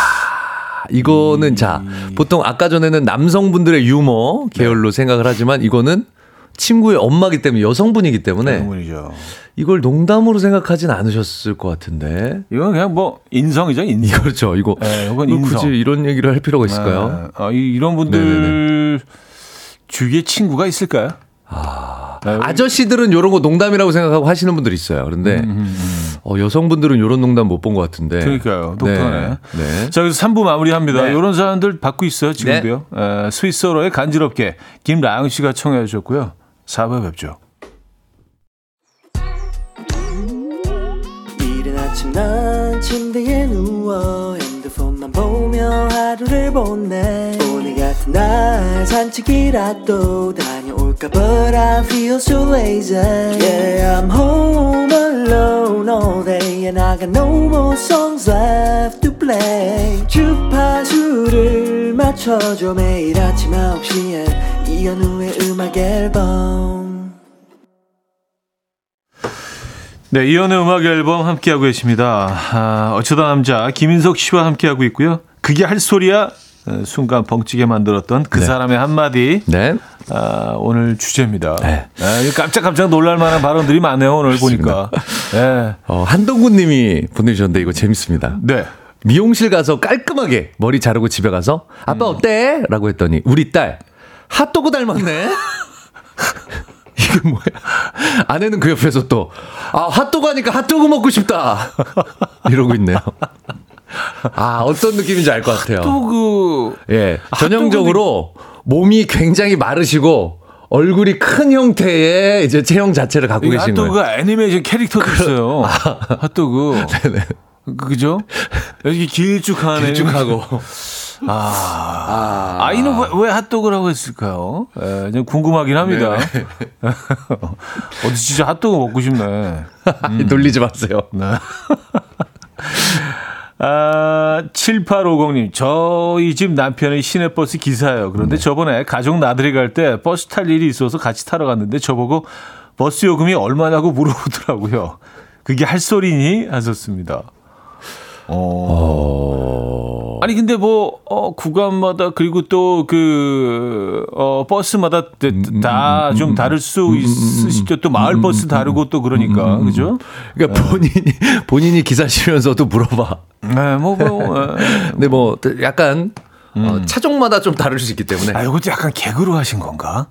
이거는 자 보통 아까 전에는 남성분들의 유머 계열로 생각을 하지만 이거는 친구의 엄마기 때문에 여성분이기 때문에 동물이죠. 이걸 농담으로 생각하진 않으셨을 것 같은데. 이건 그냥 뭐 인성이죠, 인성. 그렇죠. 이거 네, 이건 인성. 굳이 이런 얘기를 할 필요가 있을까요? 아, 이- 이런 분들 주위에 친구가 있을까요? 네, 아저씨들은 이런 거 농담이라고 생각하고 하시는 분들이 있어요. 그런데 어, 여성분들은 이런 농담 못 본 것 같은데. 음, 그러니까요. 독특하네. 네. 네. 자, 여기서 3부 마무리합니다. 네. 이런 사연들 받고 있어요, 지금도요. 에, 스위스어로의 간지럽게 김라영 씨가 청해 주셨고요. 4부에 뵙죠. 이른 아침 난 침대에 누워 보며 하루를 보내 오늘 같은 날 산책이라도 다녀올까 But I feel so lazy Yeah I'm home alone all day And I got no more songs left to play 주파수를 맞춰줘 매일 아침 9시에 이현우의 음악 앨범 네, 이연의 음악 앨범 함께하고 계십니다. 아, 어쩌다 남자 김인석 씨와 함께하고 있고요. 그게 할 소리야 어, 순간 벙찌게 만들었던 그 네. 사람의 한마디 네. 아, 오늘 주제입니다. 네. 아, 깜짝깜짝 놀랄 만한 발언들이 많네요 오늘 보니까. 네. 어, 한동군 님이 보내주셨는데 이거 재밌습니다. 네. 미용실 가서 깔끔하게 머리 자르고 집에 가서 아빠 어때? 라고 했더니 우리 딸 핫도그 닮았네. 이게 뭐야? 아내는 그 옆에서 또 아, 핫도그 하니까 핫도그 먹고 싶다. 이러고 있네요. 아, 어떤 느낌인지 알 것 같아요. 또그 예. 전형적으로 몸이 굉장히 마르시고 얼굴이 큰 형태의 이제 체형 자체를 갖고 계신 거예요. 핫도그가 애니메이션 캐릭터도 있어요. 핫도그. 네네. 그죠? 이렇게 길쭉한 애. 길쭉하고. 아, 아, 이는 왜, 왜 핫도그라고 했을까요? 예, 좀 궁금하긴 합니다. 어디 진짜 핫도그 먹고 싶네. 놀리지 마세요. 네. 아, 7850님, 저희 집 남편이 시내버스 기사예요. 그런데 저번에 가족 나들이 갈 때 버스 탈 일이 있어서 같이 타러 갔는데 저보고 버스 요금이 얼마냐고 물어보더라고요. 그게 할 소리니? 하셨습니다. 어. 아니, 근데 뭐, 어, 구간마다, 그리고 또 그, 어, 버스마다 다좀 다를 수 있으시죠. 또 마을 버스 다르고 또 그러니까. 그죠? 그러니까 본인이 본인이 기사시면서도 물어봐. 네, 뭐, 뭐, 예. 근데 뭐 약간 어, 차종마다 좀 다를 수 있기 때문에. 아, 이것도 약간 개그로 하신 건가?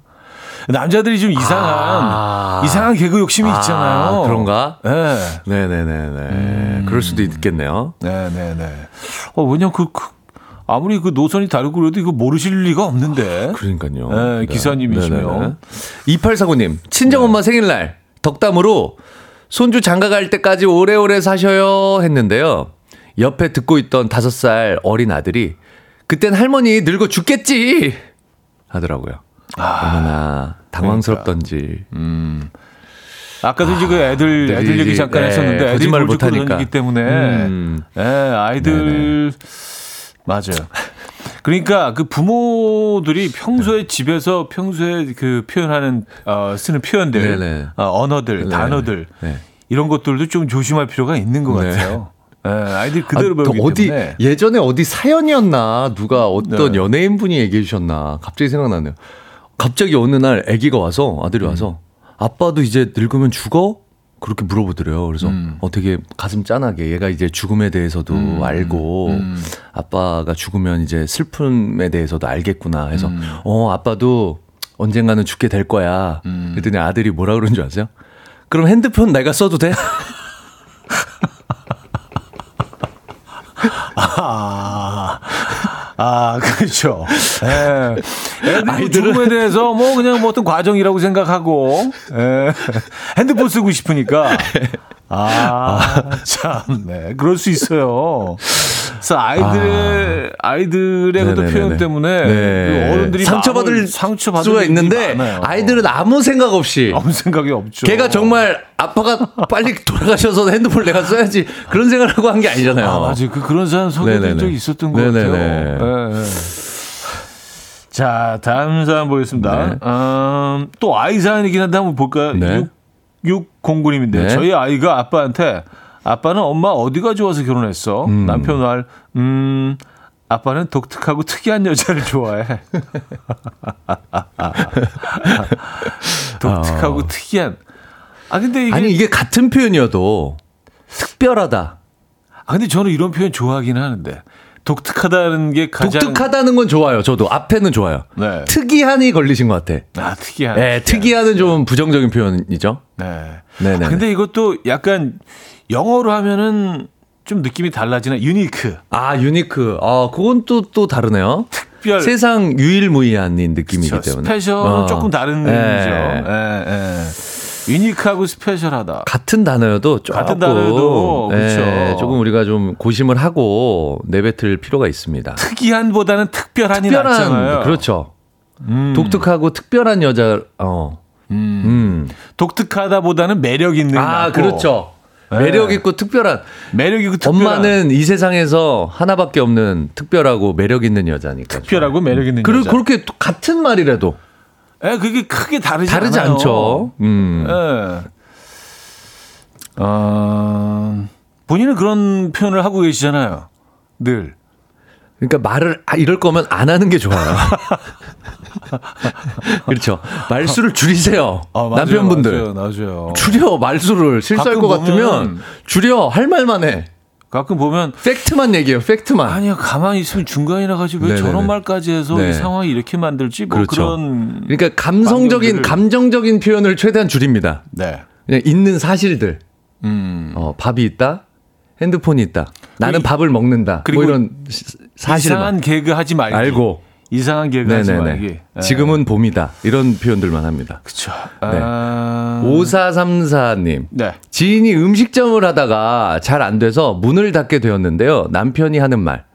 남자들이 좀 이상한, 아. 이상한 개그 욕심이 아, 있잖아요. 그런가? 네. 네네네네. 그럴 수도 있겠네요. 네네네. 어, 왜냐면 그, 그, 아무리 그 노선이 다르고 그래도 이거 모르실 리가 없는데. 그러니까요. 네, 기사님이시면. 2849님, 친정엄마 생일날 덕담으로 손주 장가 갈 때까지 오래오래 사셔요 했는데요. 옆에 듣고 있던 5살 어린 아들이 그땐 할머니 늙어 죽겠지 하더라고요. 얼마나 당황스럽던지. 아까도 이제 그 애들, 네, 애들 얘기 잠깐 네, 했었는데 거짓말을 못 못하니까. 던지기 때문에. 음. 네, 아이들. 맞아요. 그러니까 그 부모들이 평소에 집에서 평소에 그 표현하는 어, 쓰는 표현들, 네네. 어, 언어들, 네. 단어들 네. 이런 것들도 좀 조심할 필요가 있는 것 네. 같아요. 예, 아이들 그대로 아, 또 배우기 어디 때문에. 예전에 어디 사연이었나 누가 어떤 네. 연예인 분이 얘기해 주셨나 갑자기 생각나네요. 갑자기 어느 날 아기가 와서 아들이 와서 아빠도 이제 늙으면 죽어? 그렇게 물어보더래요. 그래서 음. 어 되게 가슴 짠하게 얘가 이제 죽음에 대해서도 음. 알고 아빠가 죽으면 이제 슬픔에 대해서도 알겠구나 해서 음. 어 아빠도 언젠가는 죽게 될 거야. 그랬더니 아들이 뭐라 그런 줄 아세요? 그럼 핸드폰 내가 써도 돼? 아, 아, 그렇죠. 예. 애들 아이들은- 죽음에 대해서 뭐 그냥 뭐 어떤 과정이라고 생각하고, 예. 핸드폰 쓰고 싶으니까. 아, 참, 네. 그럴 수 있어요. 그래서 아이들의, 아 이들의 그 네네네네. 표현 때문에 네. 그 어른들이 상처받을 상처받을 수가 있는데 많아요. 아이들은 아무 생각 없이 아무 생각이 없죠. 걔가 정말 아빠가 빨리 돌아가셔서 핸드폰을 내가 써야지 그런 생각을 하고 한 게 아니잖아요. 아, 맞아요. 그, 그런 사람 소개된 있었던 것 네네네. 같아요. 네. 자, 다음 사연 보겠습니다. 네. 음, 또 아이 사연이긴 한데 한번 볼까요? 네. 6609님인데 네. 저희 아이가 아빠한테 아빠는 엄마 어디가 좋아서 결혼했어? 음. 남편 말, 음, 아빠는 독특하고 특이한 여자를 좋아해. 독특하고 어. 특이한. 아, 근데 이게. 아니 이게 같은 표현이어도 특별하다. 아, 근데 저는 이런 표현 좋아하긴 하는데. 독특하다는 게 가장. 독특하다는 건 좋아요. 저도 앞에는 좋아요. 네. 특이한이 걸리신 것 같아. 아, 특이한. 네, 특이한은 좀 부정적인 표현이죠. 네. 네 네. 아, 근데 이것도 약간 영어로 하면은 좀 느낌이 달라지나 unique. 아 unique. 아 그건 또또 다르네요. 특별. 세상 유일무이한인 느낌이기 그렇죠. 때문에. special은 어. 조금 다른 예. 의미죠. 예, 예. unique하고 special하다. 같은 단어여도 조금 같은 그쵸. 예, 조금 우리가 좀 고심을 하고 내뱉을 필요가 있습니다. 특이한보다는 특별한이 특별한 낫잖아요. 그렇죠. 음. 독특하고 특별한 여자 어. 음. 독특하다보다는 매력 있는 아, 낫고. 그렇죠. 네. 매력 있고 특별한 매력 있고 특별한. 엄마는 이 세상에서 하나밖에 없는 특별하고 매력 있는 여자니까. 특별하고 매력 있는 그리고 여자. 그렇게 또 같은 말이라도 예, 그게 크게 다르지 다르지 않아요. 않죠. 음. 예. 어, 본인은 그런 표현을 하고 계시잖아요. 늘. 그러니까 말을 아, 이럴 거면 안 하는 게 좋아요. 그렇죠. 말수를 줄이세요. 아, 맞아요, 남편분들. 맞아요, 맞아요. 줄여 말수를 실수할 것 같으면 줄여 할 말만 해. 가끔 보면 팩트만 얘기해요. 팩트만. 아니요 가만히 있으면 중간이라 가지고 왜. 저런 말까지 해서 네. 이 상황이 이렇게 만들지 뭐 그렇죠. 그런 그러니까 감성적인 방법들을- 감정적인 표현을 최대한 줄입니다. 네. 그냥 있는 사실들. 음. 어, 밥이 있다. 핸드폰이 있다. 나는 밥을 먹는다. 그리고 뭐 이런 시- 사실만 이상한 개그 하지 말기. 알고. 이상한 개그 하지 말기. 네네네. 네. 지금은 봄이다. 이런 표현들만 합니다. 그쵸. 네. 아... 5434님. 네. 지인이 음식점을 하다가 잘 안 돼서 문을 닫게 되었는데요. 남편이 하는 말.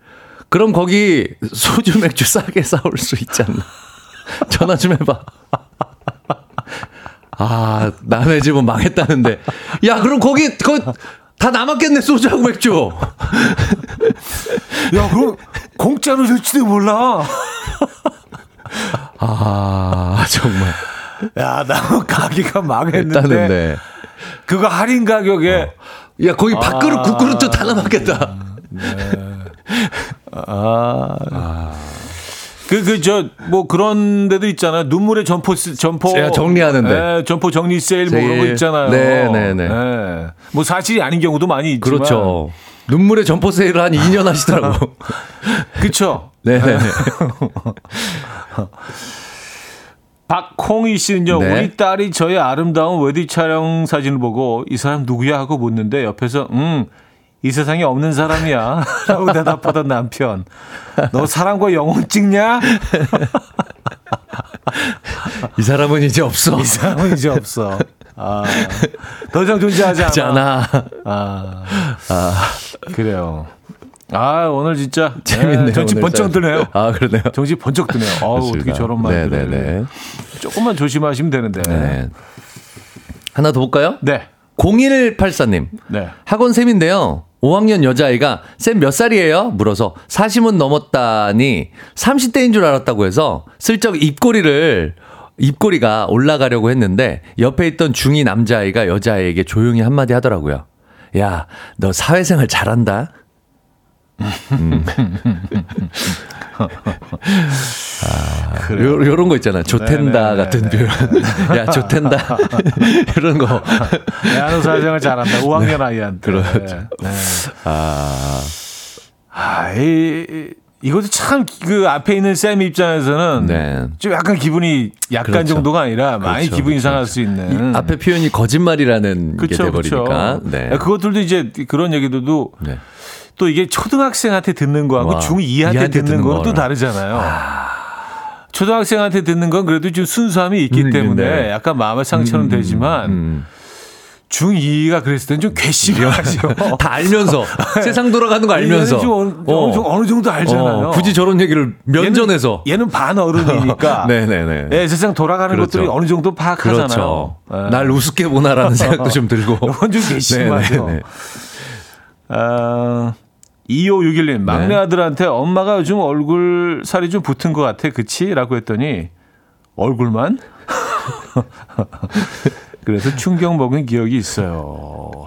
그럼 거기 소주 맥주 싸게 사올 수 있지 않나? 전화 좀 해봐. 아, 남의 집은 망했다는데. 야, 그럼 거기, 거, 다 남았겠네, 소주하고 맥주. 야, 그럼 공짜로 줄지도 몰라. 아, 정말. 야, 나 가게가 망했는데 했다는데. 그거 할인 가격에 야, 거기 밥그릇, 국그릇도 다 남았겠다. 그그 저 뭐 그런 데도 있잖아요. 눈물의 점포 스- 점포 제가 정리하는데. 예, 점포 정리 세일 뭐 그런 거 세일. 있잖아요. 네, 네, 네. 예. 뭐 사실이 아닌 경우도 많이 있지만 그렇죠. 눈물의 점포 세일을 한 2년 하시더라고. 그렇죠. 네네. 박홍희 씨는요, 네. 우리 딸이 저의 아름다운 웨딩 촬영 사진을 보고 이 사람 누구야 하고 묻는데 옆에서 음, 이 세상에 없는 사람이야. 라고 대답하던 남편. 너 사람과 영혼 찍냐? 이 사람은 이제 없어. 이 사람은 이제 없어. 아, 더 이상 존재하지 않아. 잖아. 아, 그래요. 아, 오늘 진짜 재밌네요. 정신 오늘 번쩍 짤. 드네요. 아, 그러네요. 정신 번쩍 드네요. 아우, 어떻게. 저런 말들을. 네네네. 조금만 조심하시면 되는데. 네. 하나 더 볼까요? 네. 0184님. 네. 학원 쌤인데요. 5학년 여자아이가 쌤 몇 살이에요? 물어서 40은 넘었다니 30대인 줄 알았다고 해서 슬쩍 입꼬리를 입꼬리가 올라가려고 했는데 옆에 있던 중2 남자아이가 여자아이에게 조용히 한마디 하더라고요. 야, 너 사회생활 잘한다. 음. 아, 요, 요 런 거 있잖아. 좋텐다 네네네. 같은 표현. 야, 좋텐다. 이런 거. 야는 사회생활 잘한다. 5학년 아이한테. 그렇죠. 네. 아, 아, 이, 이것도 참 그 앞에 있는 쌤 입장에서는 네. 좀 약간 기분이 약간 그렇죠. 정도가 아니라 많이 그렇죠, 기분이 그렇죠, 상할 수 있는. 앞에 표현이 거짓말이라는 게 그렇죠, 돼버리니까. 그렇죠. 네. 그것들도 이제 그런 얘기들도 네. 또 이게 초등학생한테 듣는 거하고 와, 중2한테 이한테 듣는 듣는 거는 또. 다르잖아요. 초등학생한테 듣는 건 그래도 좀 순수함이 있기 음, 때문에 네. 약간 마음의 상처는 되지만 음. 중2가 그랬을 때는 좀 괘씸하죠. 다 알면서 세상 돌아가는 거 알면서 어느, 정도, 어느 정도 알잖아요. 어, 굳이 저런 얘기를 면전에서 얘는, 얘는 반 어른이니까 네네네. 예, 세상 돌아가는 그렇죠. 것들이 어느 정도 파악하잖아요. 그렇죠. 예. 날 우습게 보나라는 생각도 좀 들고. 이건 좀 괘씸하죠. 네네네. 아, 2561님, 막내 네. 아들한테 엄마가 요즘 얼굴 살이 좀 붙은 것 같아. 그치? 라고 했더니, 얼굴만? 그래서 충격 먹은 기억이 있어요.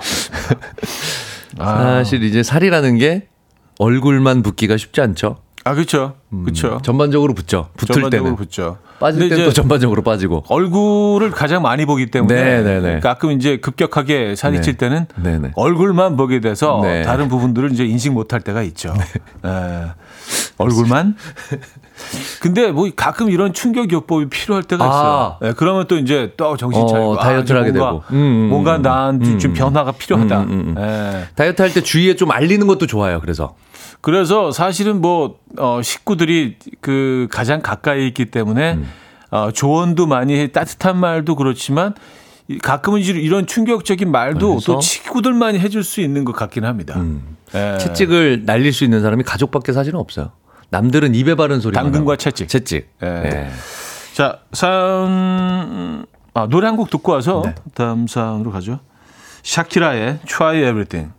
아, 사실 이제 살이라는 게 얼굴만 붓기가 쉽지 않죠. 아, 그쵸. 그쵸. 전반적으로 붙죠. 붙을 전반적으로 때는. 붙죠. 빠질 이제 전반적으로 빠지고. 얼굴을 가장 많이 보기 때문에 네네네. 가끔 이제 급격하게 살이 네. 찔 때는 네네. 얼굴만 보게 돼서 네. 다른 부분들을 이제 인식 못할 때가 있죠. 예. 얼굴만. 근데 뭐 가끔 이런 충격 요법이 필요할 때가 있어요. 아. 예, 그러면 또 이제 또 정신 어, 차리고 다이어트를 아, 하게 뭔가, 되고. 음, 음, 뭔가 음. 나한테 좀 음. 변화가 필요하다. 음, 음, 음. 예. 다이어트 할 때 주위에 좀 알리는 것도 좋아요. 그래서. 그래서 사실은 뭐 어, 식구들이 그 가장 가까이 있기 때문에 음. 어, 조언도 많이 해 따뜻한 말도 그렇지만 이- 가끔은 이런 충격적인 말도 그래서? 또 친구들만이 해줄 수 있는 것 같긴 합니다. 음. 예. 채찍을 날릴 수 있는 사람이 가족밖에 사실은 없어요. 남들은 입에 바른 소리. 당근과 채찍. 채찍. 예. 예. 자, 사연, 아, 노래 한 곡 듣고 와서 네. 다음 사연으로 가죠. 샤키라의 Try Everything.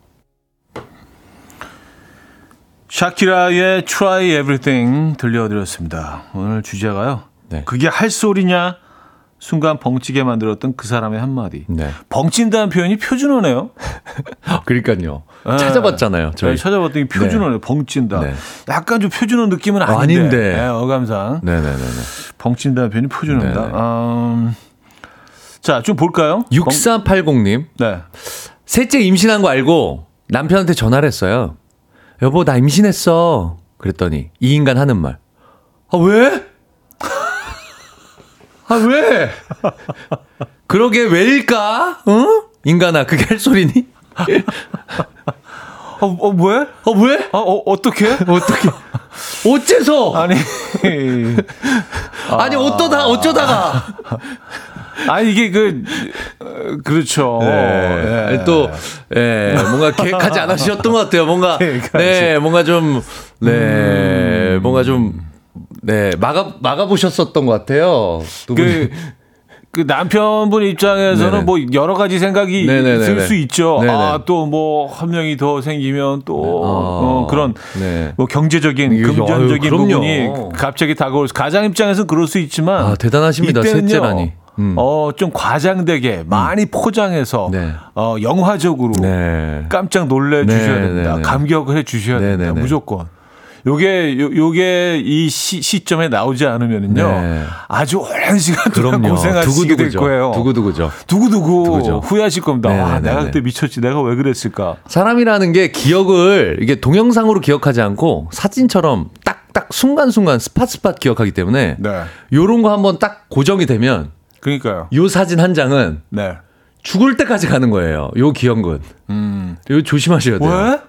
샤키라의 Try Everything 들려드렸습니다. 오늘 주제가요. 네. 그게 할 소리냐? 순간 벙찌게 만들었던 그 사람의 한마디. 네. 벙찐다는 표현이 표준어네요. 그러니까요. 네. 찾아봤잖아요. 저희. 저희 찾아봤더니 표준어네요. 벙찐다. 네. 약간 좀 표준어 느낌은 어, 아닌데. 아닌데. 네, 어감상. 네네네네. 벙친다는 표현이 표준어입니다. 음, 자, 좀 볼까요? 6380님. 네. 셋째 임신한 거 알고 남편한테 전화를 했어요. 여보, 나 임신했어. 그랬더니 이 인간 하는 말. 아, 왜? 아, 왜? 그러게 왜일까? 어? 인간아, 그게 할 소리니? 어, 어, 왜? 어, 왜? 어, 어 어떻게? 어떻게? 어째서? 아니, 아니, 어떠다, 어쩌다가. 아니, 이게 그, 어, 그렇죠. 네. 예. 또, 예, 뭔가 계획하지 않으셨던 것 같아요. 뭔가. 네, 뭔가 좀, 네, 뭔가 좀, 네, 막아, 막아 보셨었던 것 같아요. 그, 그 남편분 입장에서는 네네. 뭐 여러 가지 생각이. 있을 수 있죠. 아, 또 뭐 한 명이 더 생기면 또 어, 그런 네. 뭐 경제적인 금전적인 아유. 부분이 갑자기 다가올 수- 가장 입장에서는 그럴 수 있지만 아, 대단하십니다. 셋째라니. 음. 어, 좀 과장되게 많이 포장해서 네. 어, 영화적으로 네. 깜짝 놀래 네, 주셔야 네, 됩니다. 네. 감격을 해 주셔야 네, 됩니다. 네, 네. 무조건. 요게 요, 요게 이 시, 시점에 나오지 않으면은요. 네. 아주 오랜 시간 동안. 고생하시게 될. 거예요. 두구두구죠. 두구두구 두구죠. 후회하실 겁니다. 네, 와, 네, 내가 네, 그때 네. 미쳤지. 내가 왜 그랬을까? 사람이라는 게 기억을 이게 동영상으로 기억하지 않고 사진처럼 딱딱 순간순간 스팟스팟 기억하기 때문에 네. 요런 거 한번 딱 고정이 되면 그러니까요. 요 사진 한 장은 네. 죽을 때까지 가는 거예요. 요 기억은. 음. 이거 조심하셔야 돼요.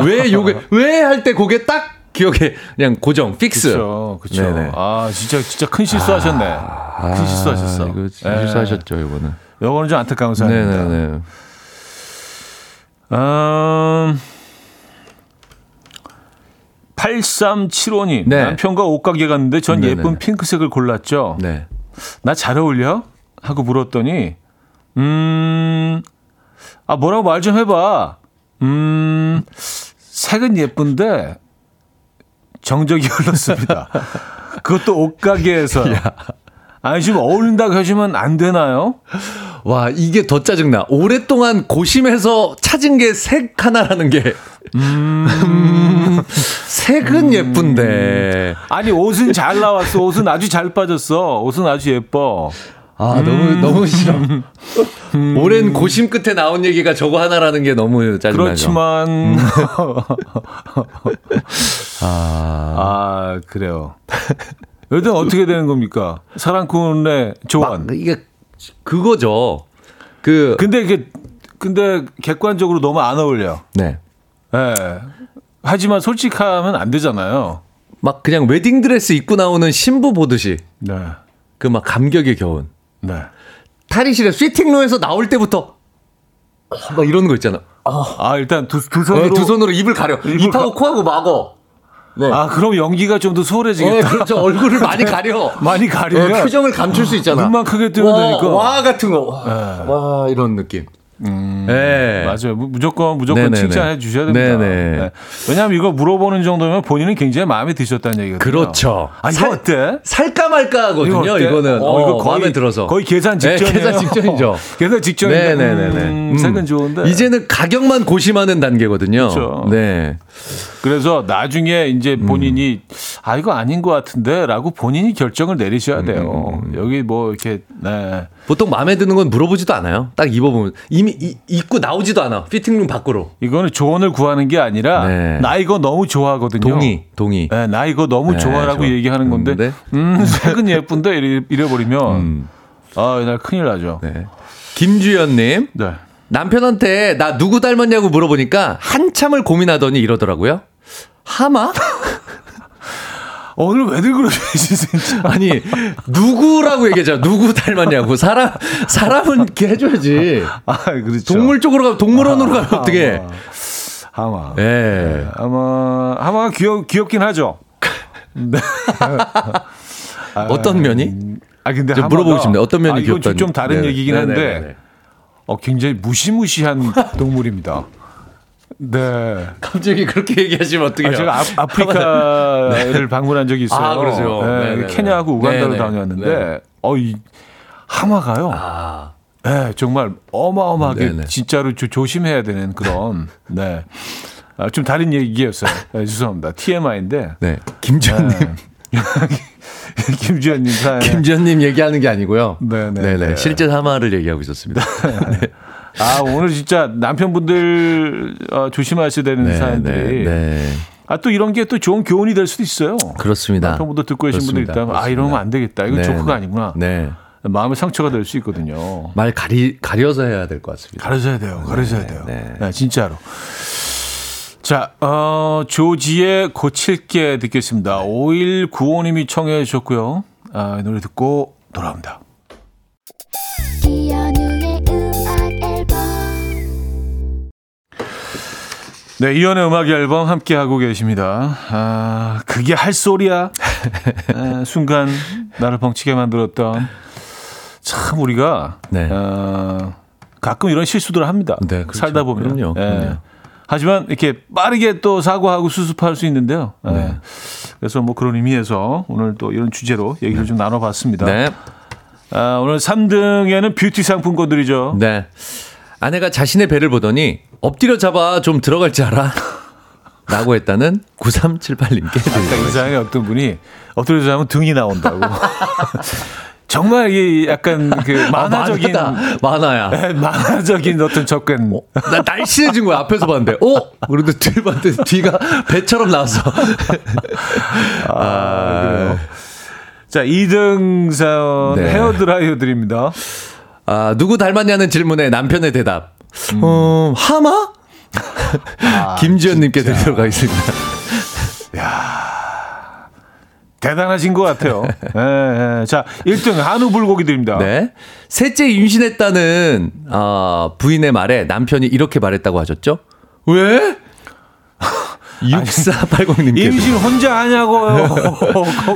왜? 왜 요게 왜 할때 그게 딱 기억에 그냥 고정 fix. 그렇죠. 그렇죠. 네네. 아, 진짜 진짜 큰 실수하셨네. 큰 실수하셨어. 아, 이거 예. 실수하셨죠, 이거는. 요거는 좀 안타까운 사연입니다. 네 네 네. 음, 8375님. 네. 남편과 옷가게 갔는데 전 네네네. 예쁜 핑크색을 골랐죠. 네. 나 잘 어울려? 하고 물었더니, 음, 아, 뭐라고 말 좀 해봐. 음, 색은 예쁜데, 정적이 흘렀습니다. 그것도 옷가게에서. 아니, 지금 어울린다고 해주면 안 되나요? 와, 이게 더 짜증나. 오랫동안 고심해서 찾은 게 색 하나라는 게. 음, 색은 예쁜데. 아니, 옷은 잘 나왔어. 옷은 아주 잘 빠졌어. 옷은 아주 예뻐. 아, 너무, 너무 싫어. 오랜 고심 끝에 나온 얘기가 저거 하나라는 게 너무 짜증나죠. 그렇지만, 아, 아, 그래요. 일단 어떻게 되는 겁니까? 사랑꾼의 조언. 막 이게 그거죠. 그, 근데 이게, 근데 객관적으로 너무 안 어울려. 네. 예. 하지만 솔직하면 안 되잖아요. 막 그냥 웨딩 드레스 입고 나오는 신부 보듯이 네. 그 막 감격의 겨운. 네. 탈의실에 스위팅룸에서 나올 때부터 어, 막 이런 거 있잖아. 아, 일단 두, 두 네, 손으로. 두 손으로 입을 가려. 입하고 코하고 막어. 네. 아, 그럼 연기가 좀더 네, 소홀해지겠다. 그렇죠. 얼굴을 많이 가려. 많이 가리면. 네, 표정을 감출 수 있잖아. 눈만 크게 뜨면 와, 되니까. 와 같은 거. 와, 와, 이런 느낌. 네. 맞아요. 무- 무조건 무조건 네네네. 칭찬해 주셔야 됩니다. 네네. 네. 왜냐하면 이거 물어보는 정도면 본인은 굉장히 마음에 드셨다는 얘기거든요. 그렇죠. 아 이거 살- 어때? 살까 말까 하거든요. 이거? 이거는 어, 어, 이거 거의- 마음에 들어서 거의 계산 네, 직전이에요. 계산 직전이죠. 계산 직전인데 네네네네. 음, 음. 색은 좋은데 이제는 가격만 고심하는 단계거든요. 그렇죠. 네. 그래서 나중에 이제 음. 본인이 아 이거 아닌 것 같은데라고 본인이 결정을 내리셔야 음, 돼요. 여기 뭐 이렇게 네. 보통 마음에 드는 건 물어보지도 않아요. 딱 입어보면 이미 이- 입고 나오지도 않아. 피팅룸 밖으로. 이거는 조언을 구하는 게 아니라 네. 나 이거 너무 좋아하거든요. 동의, 동의. 네, 나 이거 너무 네, 좋아라고 좋아. 얘기하는 건데 음, 네. 음 색은 예쁜데 이래, 이래 버리면 음. 아 이날 큰일 나죠. 네. 네. 김주연님 남편한테 나 누구 닮았냐고 물어보니까 한참을 고민하더니 이러더라고요. 하마? 오늘 왜들 그러시지 진짜. 아니 누구라고 얘기하죠? 누구 닮았냐고 사람 사람은 이렇게 해줘야지. 아, 그렇죠. 동물 쪽으로 가 동물원으로 가면 어떻게? 하마. 예. 네, 아마 하마가 귀엽 귀엽긴 하죠. 네. 어떤 면이? 아 근데 물어보고 싶네요. 어떤 면이 아, 이건 좀, 다른 네네. 얘기긴 한데 네네네네. 어 굉장히 무시무시한 동물입니다. 네. 갑자기 그렇게 얘기하시면 어떡해요? 아, 제가 아, 프리카를 방문한 적이 있어요. 아, 그러세요? 네, 네네네. 케냐하고 우간다로 네네. 다녔는데, 네. 어, 이 하마가요. 아, 네, 정말 어마어마하게 네네. 진짜로 조, 조심해야 되는 그런, 네. 아, 좀 다른 얘기였어요. 네, 죄송합니다. TMI인데. 네. 김지현님, 김주현님 사연. 김지현님 얘기하는 게 아니고요. 네네. 네네. 실제 하마를 얘기하고 있었습니다. 아, 오늘 진짜 남편분들 어, 조심하셔야 되는 네, 사연들이. 네, 네. 아, 또 이런 게 또 좋은 교훈이 될 수도 있어요. 그렇습니다. 남편분도 듣고 계신 분들 그렇습니다. 있다면, 아, 이러면 안 되겠다. 네, 조크가 네. 아니구나. 네. 마음의 상처가 될 수 있거든요. 말 가리 가려서 해야 될 것 같습니다. 가르쳐야 돼요. 가르쳐야 돼요. 네. 네, 진짜로. 자, 어, 조지의 고칠게 듣겠습니다. 5195님이 청해 주셨고요. 아, 이 노래 듣고 돌아옵니다. 이현우의 음악 앨범 네, 이연의 음악 앨범 함께 하고 계십니다. 아, 그게 할 소리야. 아, 순간 나를 벙치게 만들었던 참 우리가 네. 어, 가끔 이런 실수들을 합니다. 네, 그렇죠. 살다 보면. 그럼요, 예. 그럼요. 하지만 이렇게 빠르게 또 사과하고 수습할 수 있는데요. 예. 네. 그래서 뭐 그런 의미에서 오늘 또 이런 주제로 얘기를 좀 나눠봤습니다. 네. 아, 오늘 3등에는 뷰티 상품권들이죠. 네. 아내가 자신의 배를 보더니 엎드려 잡아 좀 들어갈 줄 알아. 라고 했다는 9378님께 아까 이상의 어떤 분이 엎드려서 하면 등이 나온다고. 정말 이 약간 그 만화적인 아, 만화야. 네, 만화적인 어떤 접근. 나 날씬해진 거야 앞에서 봤는데 어 그런데 뒤 봤는데 뒤가 배처럼 나왔어 아, 그래요. 자, 2등 사연 네. 헤어드라이어 드립니다. 아 누구 닮았냐는 질문에 남편의 대답 음. 어 하마 아, 김지현님께 드리도록 하겠습니다 대단하신 것 같아요. 예, 예. 자, 1등 한우 불고기 드립니다. 네 셋째 임신했다는 아, 부인의 말에 남편이 이렇게 말했다고 하셨죠 왜 6480님께 임신 혼자 하냐고요.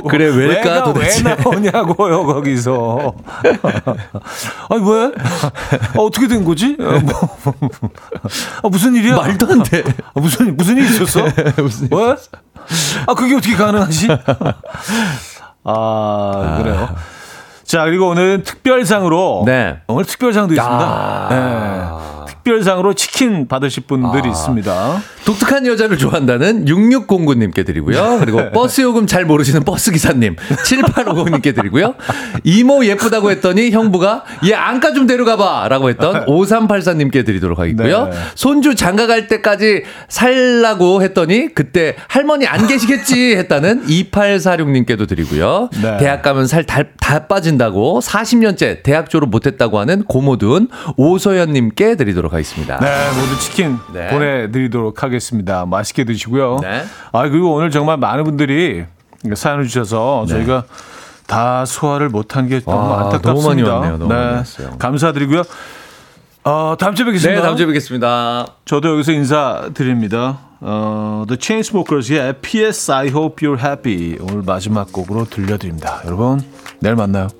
그래, 왜일까, 도대체? 왜 나오냐고요 거기서. 아니 왜? 아, 어떻게 된 거지? 아, 뭐, 아, 무슨 일이야? 말도 안 돼 아, 무슨 무슨 일 있었어? 왜? 아 그게 어떻게 가능하지? 아 그래요. 자 그리고 오늘 특별상으로 네. 오늘 특별상도 있습니다. 아. 네. 특별상으로 치킨 받으실 분들이 아. 있습니다. 독특한 여자를 좋아한다는 6609님께 드리고요. 그리고 버스 요금 잘 모르시는 버스 기사님 7850님께 드리고요. 이모 예쁘다고 했더니 형부가 얘 안가 좀 데려가봐 라고 했던 5384님께 드리도록 하겠고요. 네. 손주 장가 갈 때까지 살라고 했더니 그때 할머니 안 계시겠지 했다는 2846님께도 드리고요. 네. 대학 가면 살다 빠진다고 40년째 대학 졸업 못했다고 하는 고모든 오소연님께 드리도록 하겠습니다. 네, 모두 치킨 네. 보내드리도록 하겠습니다. 맛있게 드시고요. 네. 아 그리고 오늘 정말 많은 분들이 사연을 주셔서 저희가 다 소화를 못한 게 너무 와, 안타깝습니다. 너무 많이 왔네요. 너무 많이 왔어요. 감사드리고요. 어, 다음 주에 뵙겠습니다. 네, 다음 주에 뵙겠습니다. 저도 여기서 인사드립니다. 어, The Chainsmokers의 P.S. I Hope You're Happy 오늘 마지막 곡으로 들려드립니다. 여러분 내일 만나요.